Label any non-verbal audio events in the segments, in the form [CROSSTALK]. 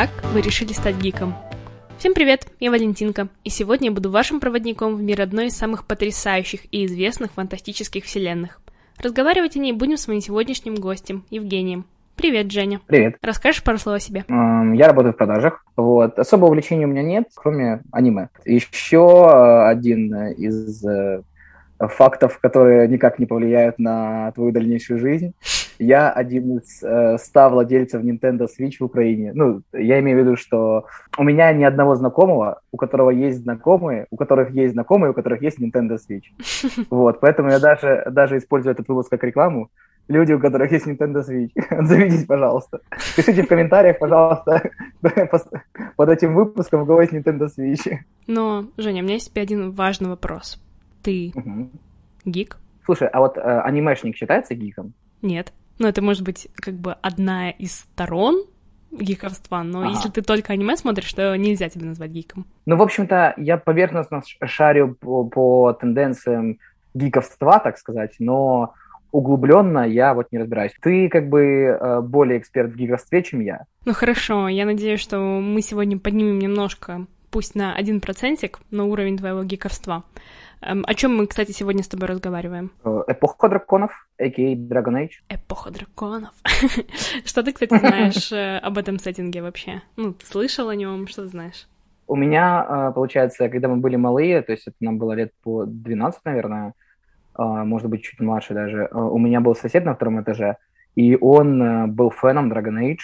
Как вы решили стать гиком? Всем привет, я Валентинка, и сегодня я буду вашим проводником в мир одной из самых потрясающих и известных фантастических вселенных. Разговаривать о ней будем с моим сегодняшним гостем, Евгением. Привет, Женя. Привет. Расскажешь пару слов о себе? Я работаю в продажах. Вот. Особого увлечения у меня нет, кроме аниме. Еще э, один из э, фактов, которые никак не повлияют на твою дальнейшую жизнь. Я один из э, 100 владельцев Nintendo Switch в Украине. Ну, я имею в виду, что у меня ни одного знакомого, у которого есть знакомые, у которых есть знакомые, у которых есть Nintendo Switch. [LAUGHS] Вот, поэтому я даже, даже использую этот выпуск как рекламу. Люди, у которых есть Nintendo Switch, [LAUGHS] отзовитесь, пожалуйста. Пишите в комментариях, пожалуйста, [LAUGHS] под этим выпуском, у кого есть Nintendo Switch. Но, Женя, у меня есть тебе один важный вопрос. Ты гик? Слушай, а вот э, анимешник считается гиком? Нет. Ну, это может быть как бы одна из сторон гиковства, но Ага. если ты только аниме смотришь, то нельзя тебя назвать гиком. Ну, в общем-то, я поверхностно шарю по, по тенденциям гиковства, так сказать, но углубленно я вот не разбираюсь. Ты как бы э, более эксперт в гиковстве, чем я. Ну хорошо, я надеюсь, что мы сегодня поднимем немножко, пусть на один процентик, на уровень твоего гиковства. Эм, о чем мы, кстати, сегодня с тобой разговариваем? Э, Эпоха драконов, а.к.а. Dragon Age. Эпоха драконов. [LAUGHS] Что ты, кстати, знаешь э, об этом сеттинге вообще? Ну, слышал о нем, что ты знаешь? У меня, э, получается, когда мы были малые, то есть это нам было лет по 12, наверное, может быть, чуть младше даже, у меня был сосед на втором этаже, и он был феном Dragon Age.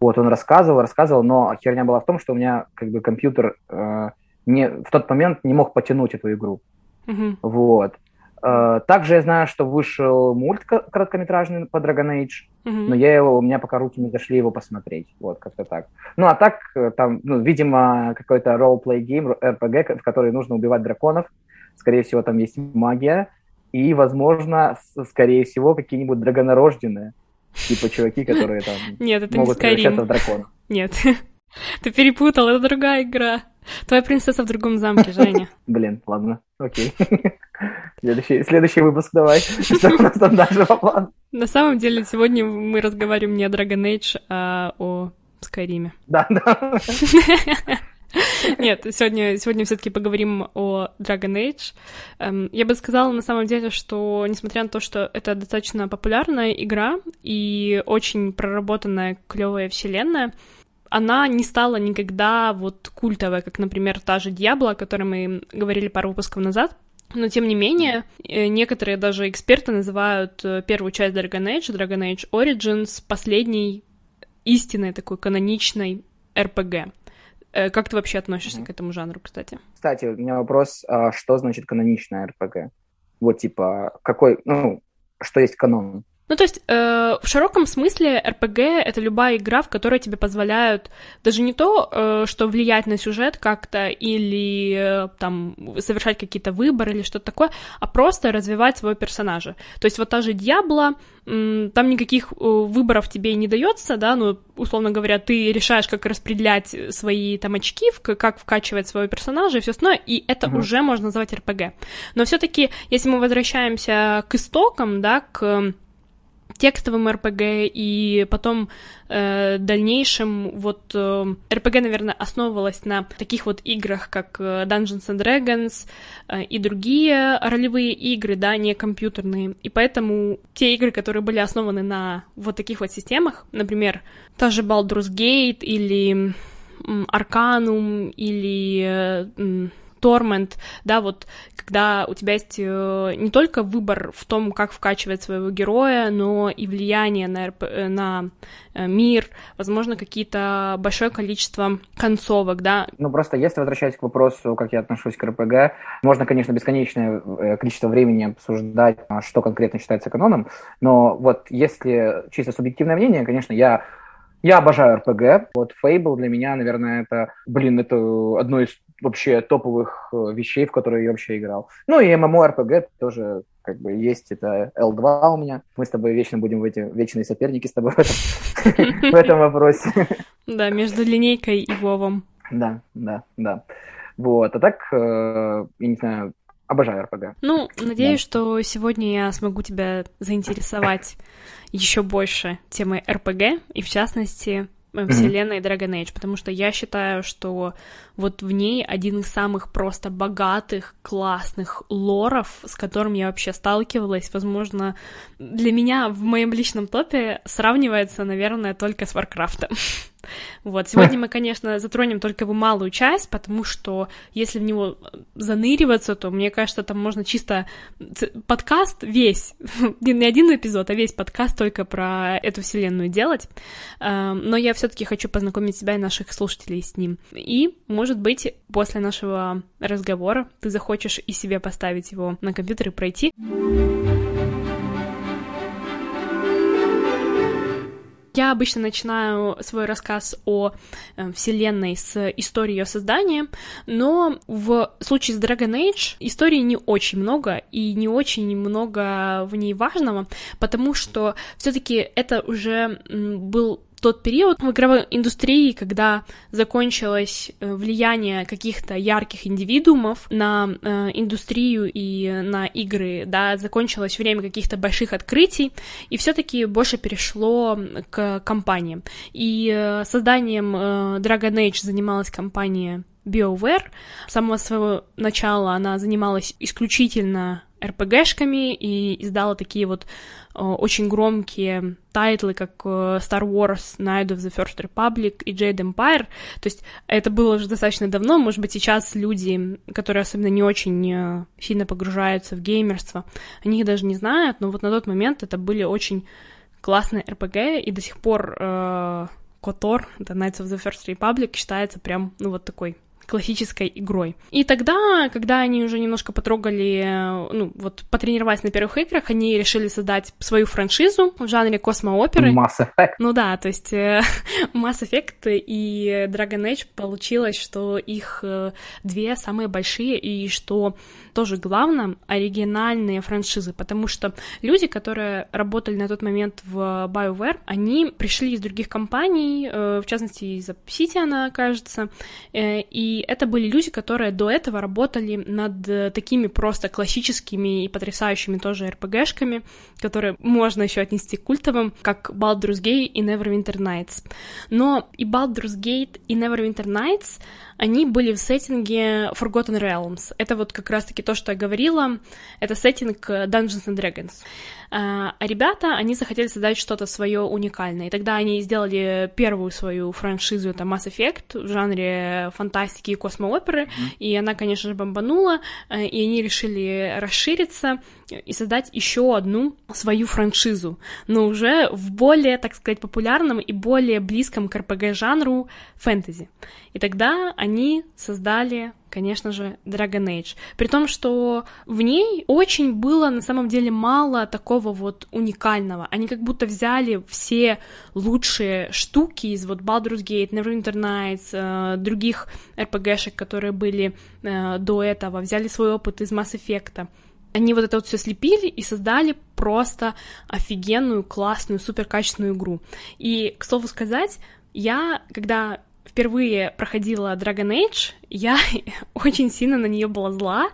Вот, он рассказывал, рассказывал, но херня была в том, что у меня как бы компьютер э, не, в тот момент не мог потянуть эту игру. Мгм. Вот. Э, Также я знаю, что вышел мульт ко- короткометражный по Dragon Age, Мгм. но я его, у меня пока руки не дошли его посмотреть. Вот, как-то так. Ну, а так, э, там, ну, видимо, какой-то role-play game, RPG, в который нужно убивать драконов. Скорее всего, там есть магия. И, возможно, скорее всего, какие-нибудь драгонорожденные. Типа чуваки, которые там [LAUGHS] Нет, это не могут превращаться Skyrim. в драконов. Нет. [LAUGHS] Ты перепутал, это другая игра. Твоя принцесса в другом замке, Женя. [LAUGHS] Блин, ладно, окей. [LAUGHS] Следующий, следующий выпуск давай. Что у нас там дальше по плану? На самом деле, сегодня мы разговариваем не о Dragon Age, а о Скайриме. Да, да. [LAUGHS] Нет, сегодня, сегодня все-таки поговорим о Dragon Age. Эм, Я бы сказала на самом деле, что несмотря на то, что это достаточно популярная игра и очень проработанная клевая вселенная, она не стала никогда вот культовой, как, например, та же Диабло, о которой мы говорили пару выпусков назад. Но, тем не менее, э, некоторые даже эксперты называют э, первую часть Dragon Age, Dragon Age Origins, последней истинной такой каноничной RPG. Э, Как ты вообще относишься Мгм. к этому жанру, кстати? Кстати, у меня вопрос, а что значит каноничная РПГ? Вот типа, какой, ну, что есть канон? Ну, то есть, э, в широком смысле RPG — это любая игра, в которой тебе позволяют даже не то, э, что влиять на сюжет как-то или э, там совершать какие-то выборы или что-то такое, а просто развивать своего персонажа. То есть вот та же Диабло, м, там никаких э, выборов тебе не дается, да, ну, условно говоря, ты решаешь, как распределять свои там очки, в- как вкачивать своего персонажа и все остальное, и это Мгм. уже можно назвать RPG. Но все-таки, если мы возвращаемся к истокам, да, к текстовым РПГ и потом э, дальнейшем вот э, наверное, основывалась на таких вот играх, как э, Dungeons and Dragons э, и другие ролевые игры, да, не компьютерные. И поэтому те игры, которые были основаны на вот таких вот системах, например, та же Baldur's Gate или Arcanum или Torment, да, вот когда у тебя есть э, не только выбор в том, как вкачивать своего героя, но и влияние на, РП э, на э, мир, возможно, какие-то большое количество концовок, да. Ну, просто если возвращаясь к вопросу, как я отношусь к РПГ, можно, конечно, бесконечное количество времени обсуждать, а, что конкретно считается каноном, но вот если чисто субъективное мнение, конечно, я я обожаю РПГ. Вот Fable для меня, наверное, это, блин, это одно из вообще топовых э, вещей, в которые я вообще играл. Ну и MMORPG тоже как бы есть, это L2 у меня. Мы с тобой вечно будем в эти вечные соперники с тобой в этом, в этом вопросе. Да, между линейкой и Вовом. Да, да, да. Вот, а так, э, я не знаю, обожаю РПГ. Ну, надеюсь, что сегодня я смогу тебя заинтересовать еще больше темой РПГ, и в частности mm-hmm. вселенной Dragon Age, потому что я считаю, что вот в ней один из самых просто богатых, классных лоров, с которым я вообще сталкивалась. Возможно, для меня в моем личном топе сравнивается, наверное, только с Варкрафтом. [LAUGHS] Вот, сегодня [LAUGHS] мы, конечно, затронем только его малую часть, потому что если в него заныриваться, то, мне кажется, там можно чисто подкаст весь, [LAUGHS] не один эпизод, а весь подкаст только про эту вселенную делать. Эм, но я все таки хочу познакомить себя и наших слушателей с ним. И, может быть, после нашего разговора ты захочешь и себе поставить его на компьютер и пройти. Я обычно начинаю свой рассказ о э, вселенной с истории ее создания, но в случае с Dragon Age истории не очень много и не очень много в ней важного, потому что все-таки это уже был тот период в игровой индустрии, когда закончилось э, влияние каких-то ярких индивидуумов на э, индустрию и на игры, да, закончилось время каких-то больших открытий, и все-таки больше перешло к компаниям. И э, созданием Dragon Age занималась компания BioWare. С самого своего начала она занималась исключительно РПГшками и издала такие вот э, очень громкие тайтлы, как э, Star Wars, Knights of the First Republic и Jade Empire. То есть это было уже достаточно давно, может быть, сейчас люди, которые особенно не очень э, сильно погружаются в геймерство, они их даже не знают, но вот на тот момент это были очень классные РПГ, и до сих пор э, это Knights of the First Republic, считается прям, ну, вот такой классической игрой. И тогда, когда они уже немножко потрогали, ну, вот потренировались на первых играх, они решили создать свою франшизу в жанре космооперы. Mass Effect. Ну да, то есть э, [LAUGHS] Mass Effect и Dragon Age получилось, что их э, две самые большие, и что тоже главное, оригинальные франшизы, потому что люди, которые работали на тот момент в BioWare, они пришли из других компаний, э, в частности, из Obsidian, кажется, и это были люди, которые до этого работали над э, такими просто классическими и потрясающими тоже RPG-шками, которые можно еще отнести к культовым, как Baldur's Gate и Neverwinter Nights. Но и Baldur's Gate, и Neverwinter Nights, они были в сеттинге Forgotten Realms. Это вот как раз-таки то, что я говорила, это сеттинг Dungeons and Dragons. А ребята, они захотели создать что-то свое уникальное, и тогда они сделали первую свою франшизу, это Mass Effect в жанре фантастики и космооперы, mm-hmm. и она, конечно же, бомбанула, э, и они решили расшириться и создать еще одну свою франшизу, но уже в более, так сказать, популярном и более близком к RPG-жанру фэнтези. И тогда они создали конечно же, Dragon Age. При том, что в ней очень было на самом деле мало такого вот уникального. Они как будто взяли все лучшие штуки из вот Baldur's Gate, Neverwinter Nights, э, других RPG-шек, которые были э, до этого, взяли свой опыт из Mass Effect. Они вот это вот все слепили и создали просто офигенную, классную, супер качественную игру. И, к слову сказать, я, когда впервые проходила Dragon Age, я [LAUGHS] очень сильно на нее была зла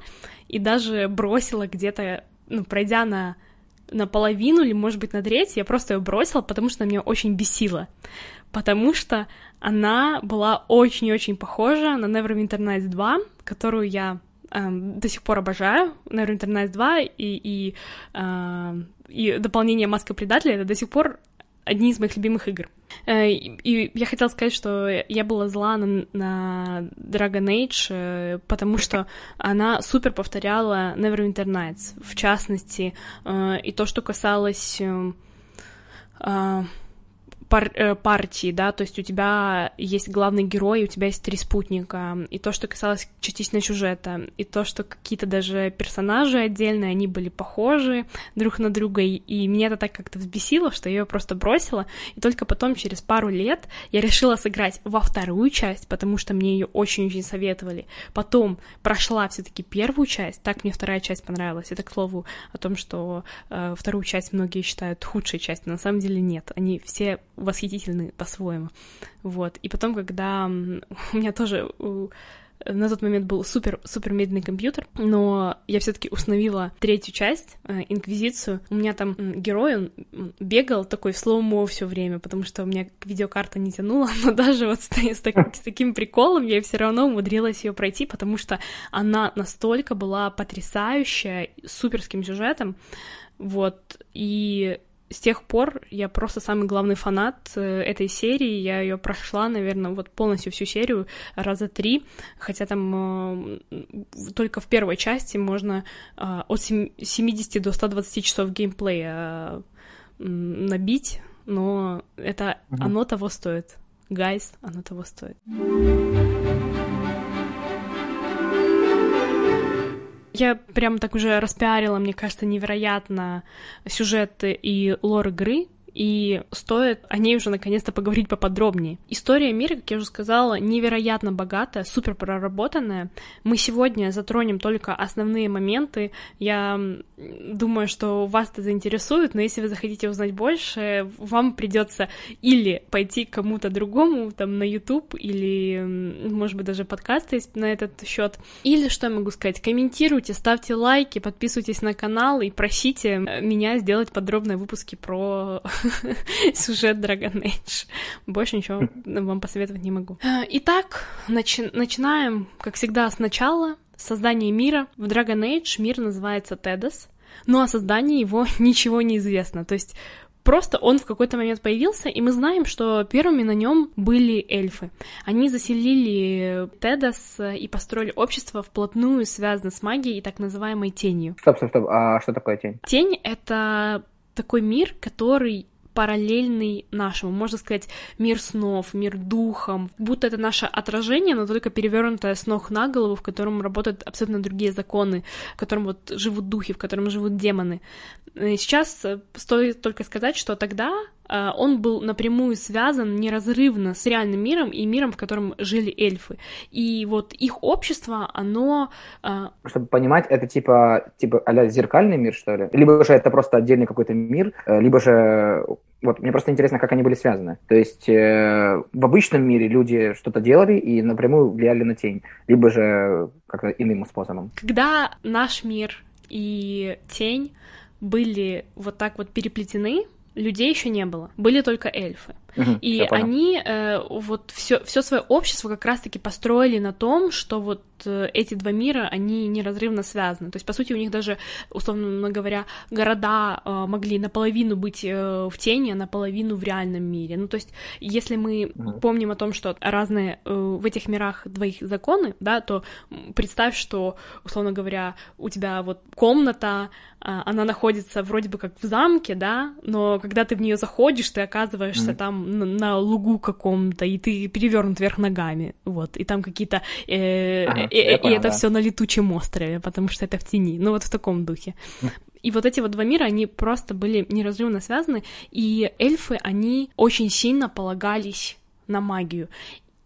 и даже бросила где-то, ну, пройдя на на половину или, может быть, на треть, я просто ее бросила, потому что она меня очень бесила. Потому что она была очень-очень похожа на Neverwinter Nights 2, которую я э, до сих пор обожаю. Neverwinter Nights 2 и, и, э, и дополнение Маска Предателя — это до сих пор одни из моих любимых игр. Э, и я хотела сказать, что я была зла на, на Dragon Age, э, потому что она супер повторяла Neverwinter Nights, в частности, э, и то, что касалось пар э, партии, да, то есть у тебя есть главный герой, у тебя есть три спутника, и то, что касалось частично сюжета, и то, что какие-то даже персонажи отдельные, они были похожи друг на друга, и, и меня это так как-то взбесило, что я ее просто бросила, и только потом, через пару лет, я решила сыграть во вторую часть, потому что мне ее очень-очень советовали. Потом прошла все таки первую часть, так мне вторая часть понравилась. Это, к слову, о том, что э, вторую часть многие считают худшей частью, на самом деле нет. Они все восхитительны по-своему. Вот. И потом, когда [LAUGHS] у меня тоже на тот момент был супер супер медленный компьютер, но я все-таки установила третью часть э, Инквизицию. У меня там герой он бегал такой в слоумо все время, потому что у меня видеокарта не тянула, [LAUGHS] но даже вот с, с, так, с таким приколом я все равно умудрилась ее пройти, потому что она настолько была потрясающая, суперским сюжетом, вот и с тех пор я просто самый главный фанат э, этой серии. Я ее прошла, наверное, вот полностью всю серию раза три, хотя там э, только в первой части можно э, от 70 до 120 часов геймплея э, набить, но это угу. оно того стоит. Гайс, оно того стоит. Я прям так уже распиарила, мне кажется, невероятно сюжеты и лор игры, и стоит о ней уже наконец-то поговорить поподробнее. История мира, как я уже сказала, невероятно богатая, супер проработанная. Мы сегодня затронем только основные моменты. Я думаю, что вас это заинтересует, но если вы захотите узнать больше, вам придется или пойти к кому-то другому, там, на YouTube, или, может быть, даже подкасты есть на этот счет. Или, что я могу сказать, комментируйте, ставьте лайки, подписывайтесь на канал и просите меня сделать подробные выпуски про [LAUGHS] [LAUGHS] сюжет Dragon Age. Больше ничего вам посоветовать не могу. Э, итак, начи- начинаем, как всегда, сначала. Создание мира. В Dragon Age мир называется Тедос, но о создании его [LAUGHS] ничего не известно. То есть Просто он в какой-то момент появился, и мы знаем, что первыми на нем были эльфы. Они заселили Тедос и построили общество вплотную связанное с магией и так называемой тенью. Стоп, стоп, стоп. А что такое тень? Тень — это такой мир, который параллельный нашему, можно сказать, мир снов, мир духом, будто это наше отражение, но только перевернутое с ног на голову, в котором работают абсолютно другие законы, в котором вот живут духи, в котором живут демоны. Сейчас стоит только сказать, что тогда а, он был напрямую связан неразрывно с реальным миром и миром, в котором жили эльфы. И вот их общество, оно... А, Чтобы понимать, это типа, типа а зеркальный мир, что ли? Либо же это просто отдельный какой-то мир, э, либо же... Вот мне просто интересно, как они были связаны. То есть э, в обычном мире люди что-то делали и напрямую влияли на тень, либо же как-то иным способом. Когда наш мир и тень были вот так вот переплетены, людей еще не было, были только эльфы. Угу, и они э, вот все, все свое общество как раз-таки построили на том, что вот э, эти два мира, они неразрывно связаны. То есть, по сути, у них даже, условно говоря, города э, могли наполовину быть э, в тени, а наполовину в реальном мире. Ну, то есть, если мы угу. помним о том, что разные э, в этих мирах двоих законы, да, то представь, что, условно говоря, у тебя вот комната, э, она находится вроде бы как в замке, да, но когда ты в нее заходишь, ты оказываешься угу. там на, на лугу каком-то, и ты перевернут вверх ногами, вот, и там какие-то... Э, ага, э, э, и это да. все на летучем острове, потому что это в тени, ну вот в таком духе. И вот эти вот два мира, они просто были неразрывно связаны, и эльфы, они очень сильно полагались на магию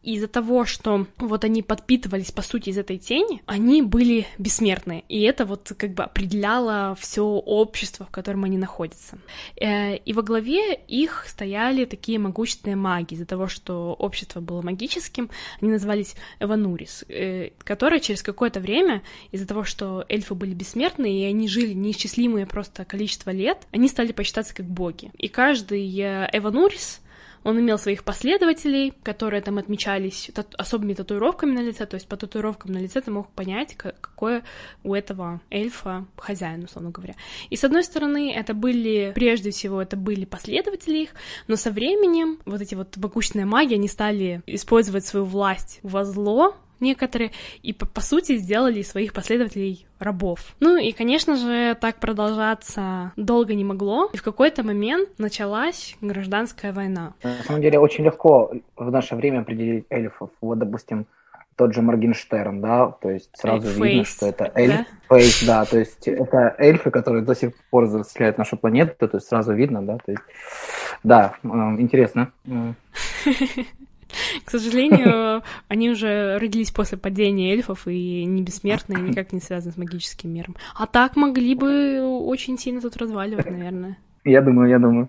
из-за того, что вот они подпитывались, по сути, из этой тени, они были бессмертны. И это вот как бы определяло все общество, в котором они находятся. Э, и во главе их стояли такие могущественные маги. Из-за того, что общество было магическим, они назывались Эванурис, э, которые через какое-то время, из-за того, что эльфы были бессмертны, и они жили неисчислимое просто количество лет, они стали почитаться как боги. И каждый э, Эванурис он имел своих последователей, которые там отмечались тат- особыми татуировками на лице, то есть по татуировкам на лице ты мог понять, какое у этого эльфа хозяин, условно говоря. И с одной стороны, это были, прежде всего, это были последователи их, но со временем вот эти вот могущественные маги, они стали использовать свою власть во зло, некоторые, и по, по сути сделали своих последователей рабов. Ну и, конечно же, так продолжаться долго не могло, и в какой-то момент началась гражданская война. На самом деле, очень легко в наше время определить эльфов. Вот, допустим, тот же Моргенштерн, да, то есть сразу Фейс, видно, что это эльф, да? Фейс, да, то есть это эльфы, которые до сих пор заселяют нашу планету, то есть сразу видно, да, то есть, да, интересно. [LAUGHS] [LAUGHS] К сожалению, они уже родились после падения эльфов и не бессмертные, никак не связаны с магическим миром. А так могли бы очень сильно тут разваливать, наверное. Я думаю, я думаю.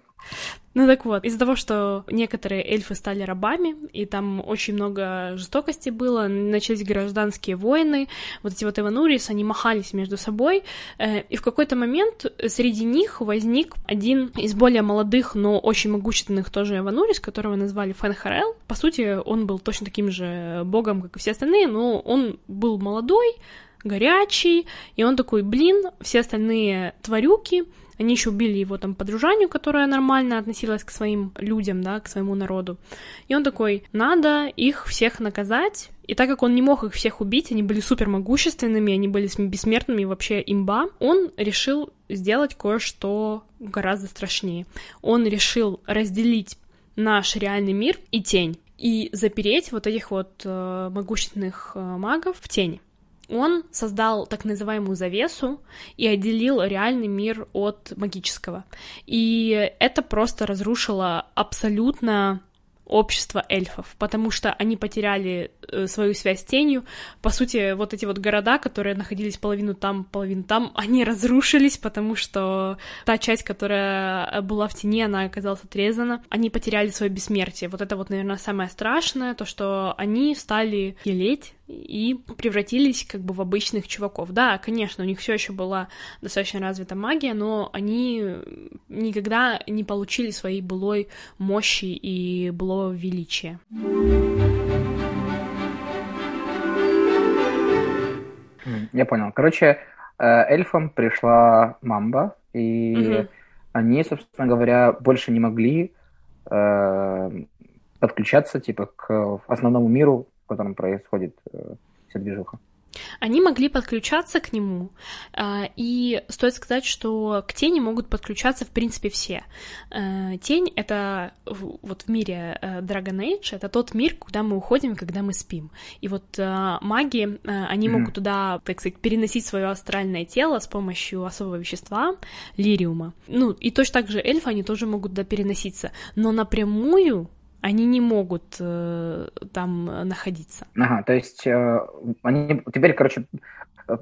Ну так вот, из-за того, что некоторые эльфы стали рабами, и там очень много жестокости было, начались гражданские войны, вот эти вот Эванурис, они махались между собой, э, и в какой-то момент среди них возник один из более молодых, но очень могущественных тоже Эванурис, которого назвали Фенхарел. По сути, он был точно таким же богом, как и все остальные, но он был молодой, горячий, и он такой, блин, все остальные тварюки, они еще убили его там подружанию, которая нормально относилась к своим людям, да, к своему народу. И он такой, надо их всех наказать. И так как он не мог их всех убить, они были супер могущественными, они были бессмертными, вообще имба, он решил сделать кое-что гораздо страшнее. Он решил разделить наш реальный мир и тень и запереть вот этих вот э, могущественных э, магов в тени он создал так называемую завесу и отделил реальный мир от магического. И это просто разрушило абсолютно общество эльфов, потому что они потеряли э, свою связь с тенью. По сути, вот эти вот города, которые находились половину там, половину там, они разрушились, потому что та часть, которая была в тени, она оказалась отрезана. Они потеряли свое бессмертие. Вот это вот, наверное, самое страшное, то, что они стали елеть и превратились как бы в обычных чуваков. Да, конечно, у них все еще была достаточно развита магия, но они никогда не получили своей былой мощи и былого величия. Я понял. Короче, э, эльфам пришла мамба, и угу. они, собственно говоря, больше не могли э, подключаться типа к основному миру котором происходит э, вся движуха. Они могли подключаться к нему, а, и стоит сказать, что к тени могут подключаться, в принципе, все. Э, тень — это вот в мире э, Dragon Age, это тот мир, куда мы уходим, когда мы спим. И вот маги, они mm-hmm. могут туда, так сказать, переносить свое астральное тело с помощью особого вещества, лириума. Ну, и точно так же эльфы, они тоже могут туда переноситься, но напрямую они не могут э, там находиться. Ага, то есть э, они теперь, короче,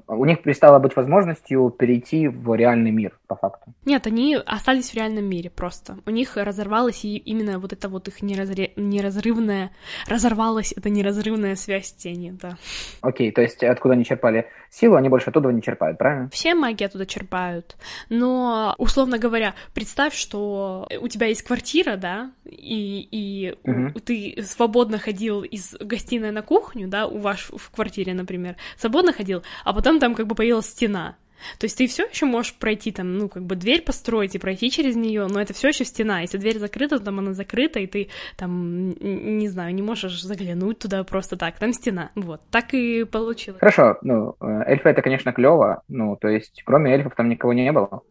у них перестала быть возможностью перейти в реальный мир, по факту. Нет, они остались в реальном мире просто. У них разорвалась и именно вот эта вот их неразре... неразрывная... Разорвалась эта неразрывная связь с тенью, да. Окей, то есть откуда они черпали силу, они больше оттуда не черпают, правильно? Все маги оттуда черпают. Но, условно говоря, представь, что у тебя есть квартира, да, и, и угу. ты свободно ходил из гостиной на кухню, да, у вас в квартире, например, свободно ходил, а потом там как бы появилась стена. То есть ты все еще можешь пройти там, ну, как бы дверь построить и пройти через нее, но это все еще стена. Если дверь закрыта, то там она закрыта, и ты там, не знаю, не можешь заглянуть туда просто так. Там стена. Вот. Так и получилось. Хорошо. Ну, э, эльфы это, конечно, клево. Ну, то есть, кроме эльфов там никого не было.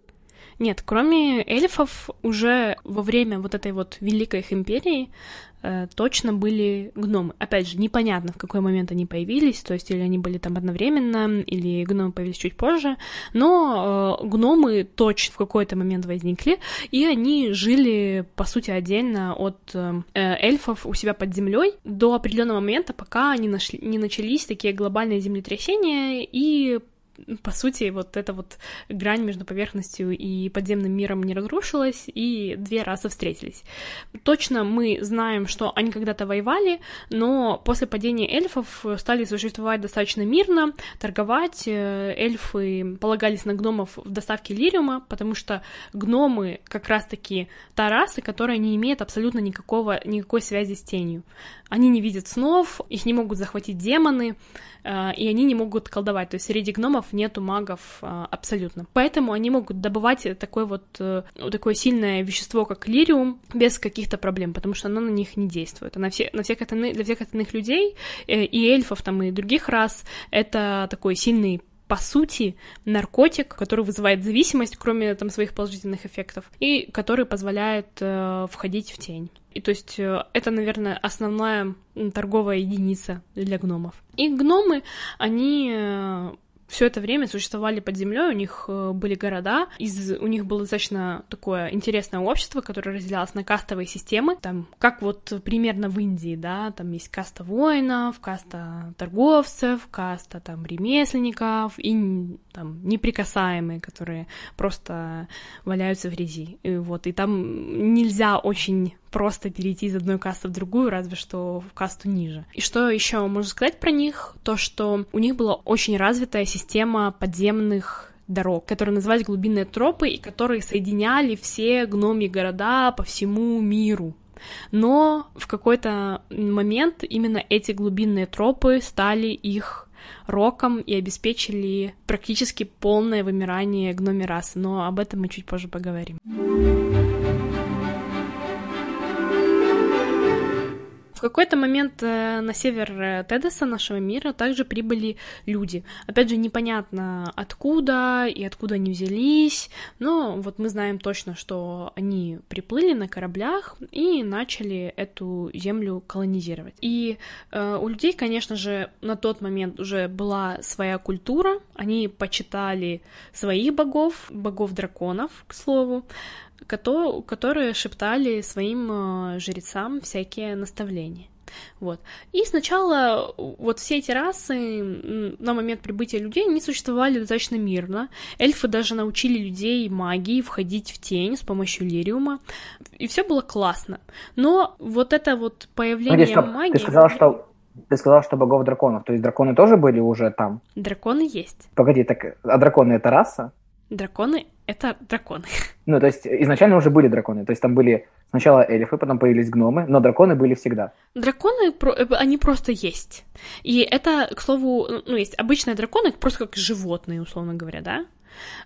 Нет, кроме эльфов, уже во время вот этой вот великой их империи точно были гномы. Опять же, непонятно, в какой момент они появились, то есть или они были там одновременно, или гномы появились чуть позже, но э, гномы точно в какой-то момент возникли, и они жили, по сути, отдельно от э, эльфов у себя под землей до определенного момента, пока они нашли, не начались такие глобальные землетрясения и по сути, вот эта вот грань между поверхностью и подземным миром не разрушилась, и две расы встретились. Точно мы знаем, что они когда-то воевали, но после падения эльфов стали существовать достаточно мирно, торговать. Э, эльфы полагались на гномов в доставке лириума, потому что гномы как раз-таки та раса, которая не имеет абсолютно никакого, никакой связи с тенью. Они не видят снов, их не могут захватить демоны, э, и они не могут колдовать. То есть среди гномов нету магов э, абсолютно. Поэтому они могут добывать такое вот э, такое сильное вещество, как лириум, без каких-то проблем, потому что оно на них не действует. А на, все, на всех остальных, для всех остальных людей, и эльфов там, и других рас, это такой сильный по сути, наркотик, который вызывает зависимость, кроме там своих положительных эффектов, и который позволяет э, входить в тень. И то есть э, это, наверное, основная торговая единица для гномов. И гномы, они э, все это время существовали под землей, у них э, были города, из, у них было достаточно такое интересное общество, которое разделялось на кастовые системы, там, как вот примерно в Индии, да, там есть каста воинов, каста торговцев, каста там ремесленников и там неприкасаемые, которые просто валяются в грязи, и вот, и там нельзя очень просто перейти из одной касты в другую, разве что в касту ниже. И что еще можно сказать про них? То, что у них была очень развитая система подземных дорог, которые назывались глубинные тропы и которые соединяли все гномьи города по всему миру. Но в какой-то момент именно эти глубинные тропы стали их роком и обеспечили практически полное вымирание гноми расы, но об этом мы чуть позже поговорим. В какой-то момент э, на север э, Тедеса, нашего мира, также прибыли люди. Опять же, непонятно откуда и откуда они взялись, но вот мы знаем точно, что они приплыли на кораблях и начали эту землю колонизировать. И э, у людей, конечно же, на тот момент уже была своя культура, они почитали своих богов, богов драконов, к слову, которые шептали своим э, жрецам всякие наставления. Вот. И сначала вот все эти расы на момент прибытия людей не существовали достаточно мирно. Эльфы даже научили людей магии входить в тень с помощью лириума. И все было классно. Но вот это вот появление Смотри, стоп. магии... Ты сказала, что ты сказала, что богов драконов. То есть драконы тоже были уже там? Драконы есть. Погоди, так а драконы это раса? Драконы — это драконы. [LAUGHS] Ну, то есть изначально уже были драконы. То есть там были сначала эльфы, потом появились гномы, но драконы были всегда. Драконы, э, они просто есть. И это, к слову, ну, есть обычные драконы, просто как животные, условно говоря, да?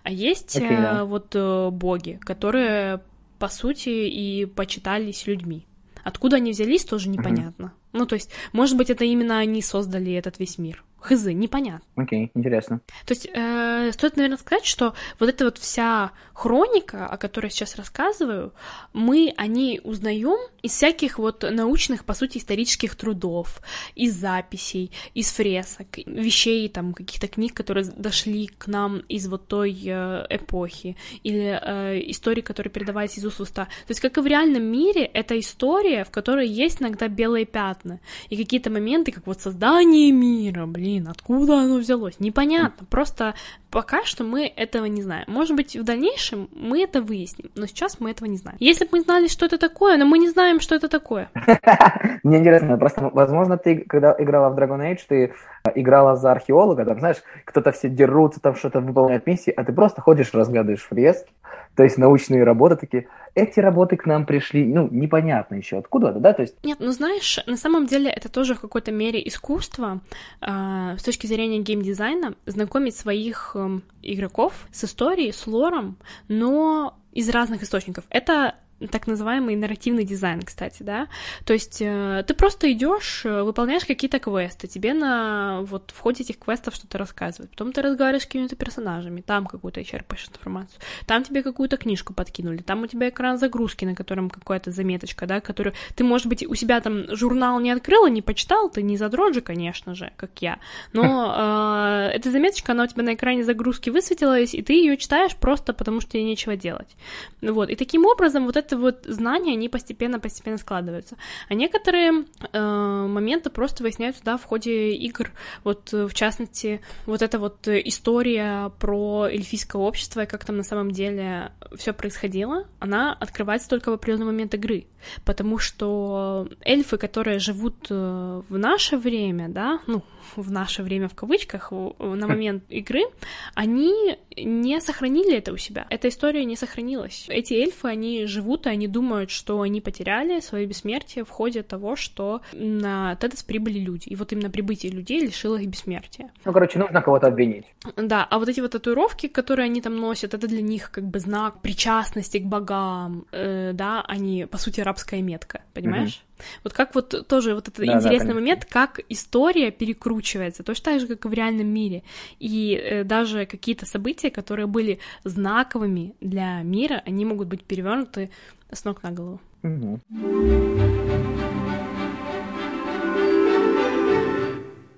А есть okay, да. вот э, боги, которые, по сути, и почитались людьми. Откуда они взялись, тоже непонятно. Uh-huh. Ну, то есть, может быть, это именно они создали этот весь мир. Хз, непонятно. Окей, okay, интересно. То есть, э, стоит, наверное, сказать, что вот эта вот вся хроника, о которой я сейчас рассказываю, мы о ней узнаем из всяких вот научных, по сути, исторических трудов, из записей, из фресок, вещей, там, каких-то книг, которые дошли к нам из вот той э, эпохи, или э, истории, которые передавались из уст в уста. То есть, как и в реальном мире, это история, в которой есть иногда белые пятна, и какие-то моменты, как вот создание мира, блин, блин, откуда оно взялось? Непонятно. Просто пока что мы этого не знаем. Может быть, в дальнейшем мы это выясним, но сейчас мы этого не знаем. Если бы мы знали, что это такое, но мы не знаем, что это такое. [LAUGHS] Мне интересно, просто, возможно, ты, когда играла в Dragon Age, ты э, играла за археолога, там, знаешь, кто-то все дерутся, там что-то выполняют миссии, а ты просто ходишь, разглядываешь фрески, то есть научные работы такие. Эти работы к нам пришли, ну, непонятно еще откуда-то, да, то есть... Нет, ну знаешь, на самом деле это тоже в какой-то мере искусство э, с точки зрения геймдизайна, знакомить своих э, игроков с историей, с лором, но из разных источников. Это так называемый нарративный дизайн, кстати, да. То есть э, ты просто идешь, э, выполняешь какие-то квесты, тебе на вот в ходе этих квестов что-то рассказывают, потом ты разговариваешь с какими-то персонажами, там какую-то черпаешь информацию, там тебе какую-то книжку подкинули, там у тебя экран загрузки, на котором какая-то заметочка, да, которую ты, может быть, у себя там журнал не открыла, не почитал, ты не задрот же, конечно же, как я, но э, эта заметочка, она у тебя на экране загрузки высветилась, и ты ее читаешь просто потому, что тебе нечего делать. Вот, и таким образом вот это это вот знания, они постепенно-постепенно складываются. А некоторые э, моменты просто выясняются, да, в ходе игр. Вот, э, в частности, вот эта вот история про эльфийское общество и как там на самом деле все происходило, она открывается только в определенный момент игры. Потому что эльфы, которые живут э, в наше время, да, ну, в наше время в кавычках, на момент игры, они не сохранили это у себя. Эта история не сохранилась. Эти эльфы, они живут, и они думают, что они потеряли свое бессмертие в ходе того, что на Тедес прибыли люди. И вот именно прибытие людей лишило их бессмертия. Ну, короче, нужно кого-то обвинить. Да, а вот эти вот татуировки, которые они там носят, это для них как бы знак причастности к богам, э, да, они, по сути, арабская метка, понимаешь? Mm-hmm. Вот как вот тоже вот этот да, интересный да, момент, как история перекручивается, точно так же, как и в реальном мире. И э, даже какие-то события, которые были знаковыми для мира, они могут быть перевернуты с ног на голову. Угу.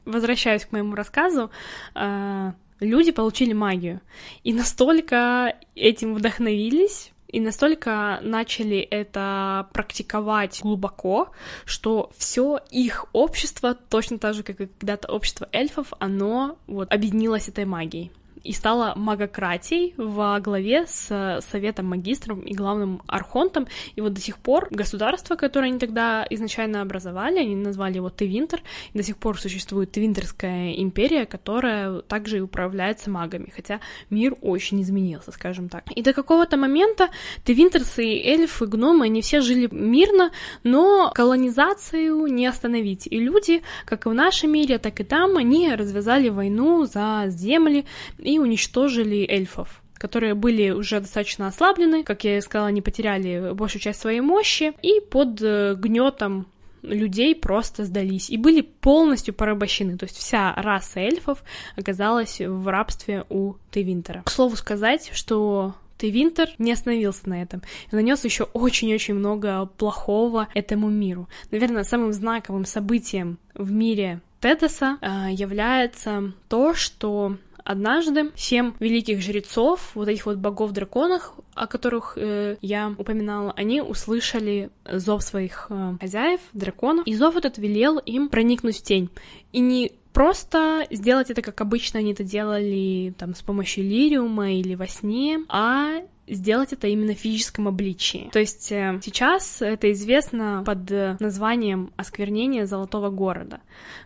Возвращаюсь к моему рассказу. Э, люди получили магию. И настолько этим вдохновились, и настолько начали это практиковать глубоко, что все их общество, точно так же, как и когда-то общество эльфов, оно вот объединилось этой магией и стала магократией во главе с Советом магистров и главным архонтом. И вот до сих пор государство, которое они тогда изначально образовали, они назвали его Тевинтер, и до сих пор существует Твинтерская империя, которая также и управляется магами, хотя мир очень изменился, скажем так. И до какого-то момента Твинтерсы, эльфы, гномы, они все жили мирно, но колонизацию не остановить. И люди, как и в нашем мире, так и там, они развязали войну за земли и уничтожили эльфов которые были уже достаточно ослаблены, как я и сказала, они потеряли большую часть своей мощи, и под э, гнетом людей просто сдались и были полностью порабощены. То есть вся раса эльфов оказалась в рабстве у Тевинтера. К слову сказать, что Тевинтер не остановился на этом и нанес еще очень-очень много плохого этому миру. Наверное, самым знаковым событием в мире Тедеса э, является то, что Однажды семь великих жрецов, вот этих вот богов-драконов, о которых э, я упоминала, они услышали зов своих э, хозяев, драконов, и зов этот велел им проникнуть в тень. И не просто сделать это, как обычно они это делали там с помощью лириума или во сне, а сделать это именно в физическом обличии. То есть э, сейчас это известно под э, названием осквернение Золотого города.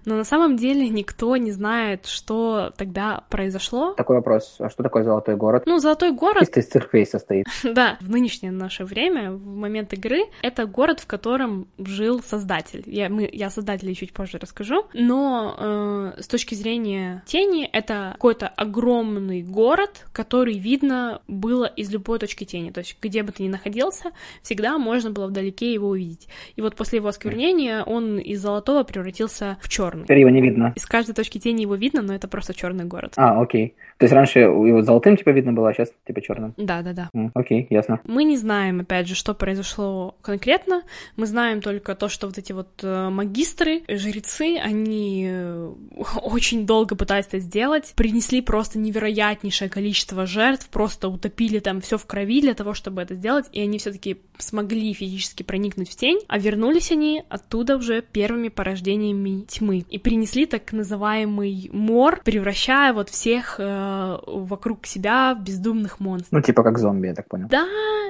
Но на самом деле никто не знает, что тогда произошло. Такой вопрос. А что такое Золотой город? Ну, Золотой город... Чисто из церквей состоит. [LAUGHS] да, в нынешнее наше время, в момент игры, это город, в котором жил Создатель. Я, мы, я Создателя чуть позже расскажу. Но э, с точки зрения тени, это какой-то огромный город, который видно было из любого любой точки тени. То есть, где бы ты ни находился, всегда можно было вдалеке его увидеть. И вот после его осквернения он из золотого превратился в черный. Теперь его не видно. Из каждой точки тени его видно, но это просто черный город. А, окей. То есть раньше его золотым типа видно было, а сейчас типа черным. Да, да, да. Mm, окей, ясно. Мы не знаем, опять же, что произошло конкретно. Мы знаем только то, что вот эти вот э, магистры, жрецы, они э, [LAUGHS] очень долго пытались это сделать, принесли просто невероятнейшее количество жертв, просто утопили там все в крови для того, чтобы это сделать, и они все-таки смогли физически проникнуть в тень, а вернулись они оттуда уже первыми порождениями тьмы и принесли так называемый мор, превращая вот всех э, вокруг себя в бездумных монстров. Ну, типа как зомби, я так понял. Да,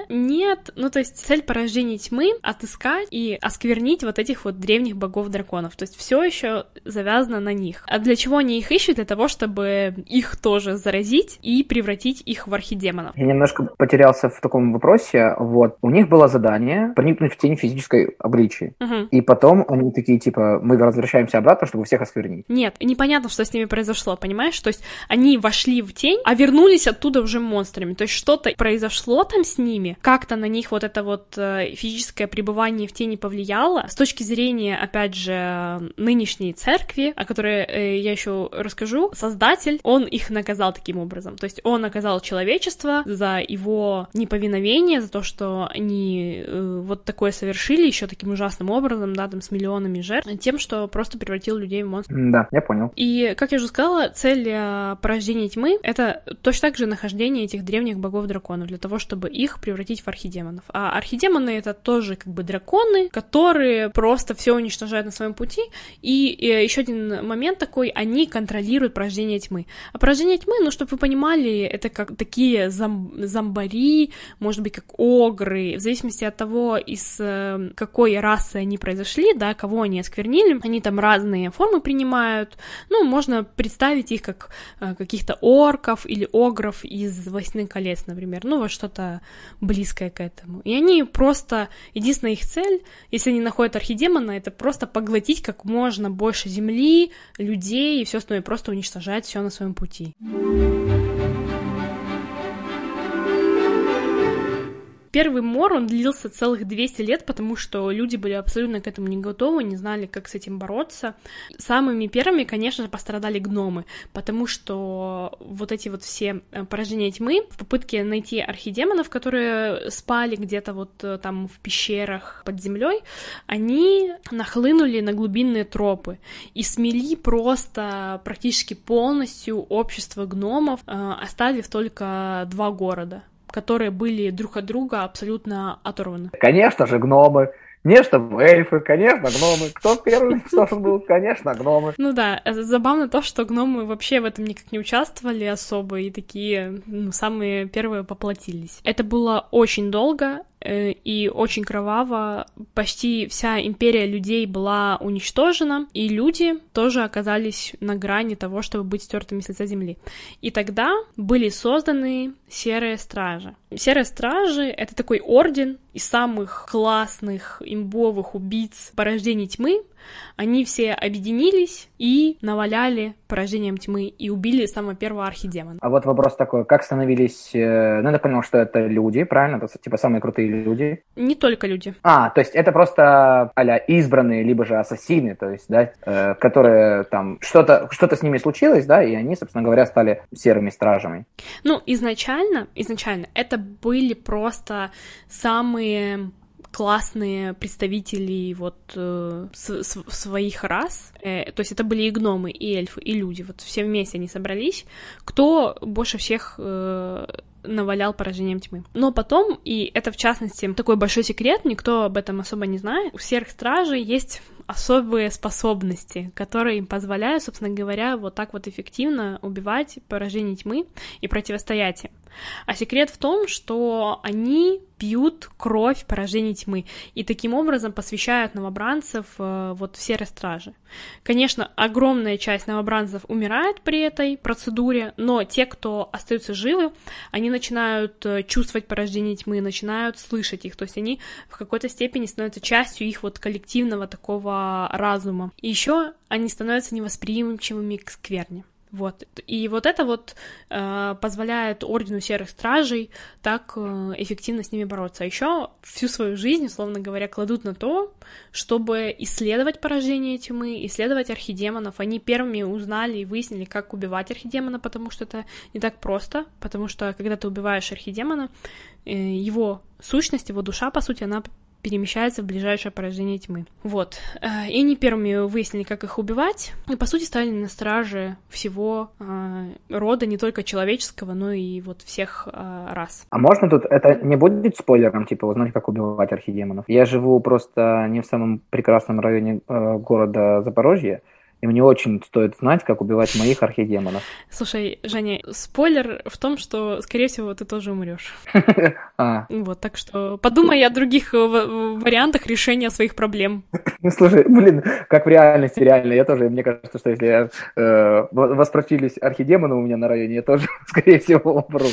нет, ну то есть цель порождения тьмы отыскать и осквернить вот этих вот древних богов-драконов, то есть все еще завязано на них. А для чего они их ищут? Для того, чтобы их тоже заразить и превратить их в архидемонов. Я немножко потерялся в таком вопросе. Вот, у них было задание проникнуть в тень физической обличии. Угу. И потом они такие, типа, мы возвращаемся обратно, чтобы всех осквернить. Нет, непонятно, что с ними произошло, понимаешь? То есть они вошли в тень, а вернулись оттуда уже монстрами. То есть что-то произошло там с ними, как-то на них вот это вот э, физическое пребывание в тени повлияло. С точки зрения, опять же, нынешней церкви, о которой э, я еще расскажу, создатель, он их наказал таким образом. То есть он наказал человечество за его его неповиновение, за то, что они э, вот такое совершили еще таким ужасным образом, да, там с миллионами жертв, тем, что просто превратил людей в монстров. Да, я понял. И, как я уже сказала, цель э, порождения тьмы — это точно так же нахождение этих древних богов-драконов для того, чтобы их превратить в архидемонов. А архидемоны — это тоже как бы драконы, которые просто все уничтожают на своем пути. И, и еще один момент такой, они контролируют порождение тьмы. А порождение тьмы, ну, чтобы вы понимали, это как такие зом зомбари зомбари, может быть, как огры, в зависимости от того, из э, какой расы они произошли, да, кого они осквернили, они там разные формы принимают, ну, можно представить их как э, каких-то орков или огров из «Восьми колец», например, ну, вот что-то близкое к этому. И они просто, единственная их цель, если они находят архидемона, это просто поглотить как можно больше земли, людей и все остальное, просто уничтожать все на своем пути. Первый мор, он длился целых 200 лет, потому что люди были абсолютно к этому не готовы, не знали, как с этим бороться. Самыми первыми, конечно же, пострадали гномы, потому что вот эти вот все э, порождения тьмы в попытке найти архидемонов, которые спали где-то вот э, там в пещерах под землей, они нахлынули на глубинные тропы и смели просто практически полностью общество гномов, э, оставив только два города которые были друг от друга абсолютно оторваны. Конечно же, гномы. Конечно, эльфы, конечно, гномы. Кто первый [LAUGHS] должен был? Конечно, гномы. Ну да, забавно то, что гномы вообще в этом никак не участвовали особо, и такие ну, самые первые поплатились. Это было очень долго, Э, и очень кроваво. Почти вся империя людей была уничтожена, и люди тоже оказались на грани того, чтобы быть стертыми с лица земли. И тогда были созданы серые стражи. Серые стражи — это такой орден из самых классных имбовых убийц порождений тьмы, они все объединились и наваляли порождением тьмы и убили самого первого архидемона. А вот вопрос такой, как становились... Э, ну, я понял, что это люди, правильно? Это, типа самые крутые люди? Не только люди. А, то есть это просто а избранные, либо же ассасины, то есть, да, э, которые там... Что-то что с ними случилось, да, и они, собственно говоря, стали серыми стражами. Ну, изначально, изначально это были просто самые классные представители вот э, с, с, своих рас, э, то есть это были и гномы, и эльфы, и люди, вот все вместе они собрались, кто больше всех э, навалял поражением тьмы. Но потом, и это в частности такой большой секрет, никто об этом особо не знает, у всех стражей есть особые способности, которые им позволяют, собственно говоря, вот так вот эффективно убивать поражение тьмы и противостоять им. А секрет в том, что они пьют кровь поражений тьмы и таким образом посвящают новобранцев э, вот в серой страже. Конечно, огромная часть новобранцев умирает при этой процедуре, но те, кто остаются живы, они начинают э, чувствовать порождение тьмы, начинают слышать их, то есть они в какой-то степени становятся частью их вот коллективного такого разума. И еще они становятся невосприимчивыми к скверне. Вот. И вот это вот э, позволяет Ордену Серых Стражей так э, эффективно с ними бороться. А еще всю свою жизнь, условно говоря, кладут на то, чтобы исследовать поражение тьмы, исследовать архидемонов. Они первыми узнали и выяснили, как убивать архидемона, потому что это не так просто, потому что когда ты убиваешь архидемона, э, его сущность, его душа, по сути, она перемещается в ближайшее порождение тьмы. Вот. Э, и они первыми выяснили, как их убивать, и, по сути, стали на страже всего э, рода, не только человеческого, но и вот всех э, рас. А можно тут, это не будет спойлером, типа, узнать, как убивать архидемонов? Я живу просто не в самом прекрасном районе э, города Запорожье, и мне очень стоит знать, как убивать моих архидемонов. Слушай, Женя, спойлер в том, что, скорее всего, ты тоже умрешь. [LAUGHS] А. Вот, так что подумай о других э, вариантах решения своих проблем. [LAUGHS] Слушай, блин, как в реальности, реально, я тоже, мне кажется, что если э, воспротивлюсь архидемону у меня на районе, я тоже, [LAUGHS] скорее всего, умру.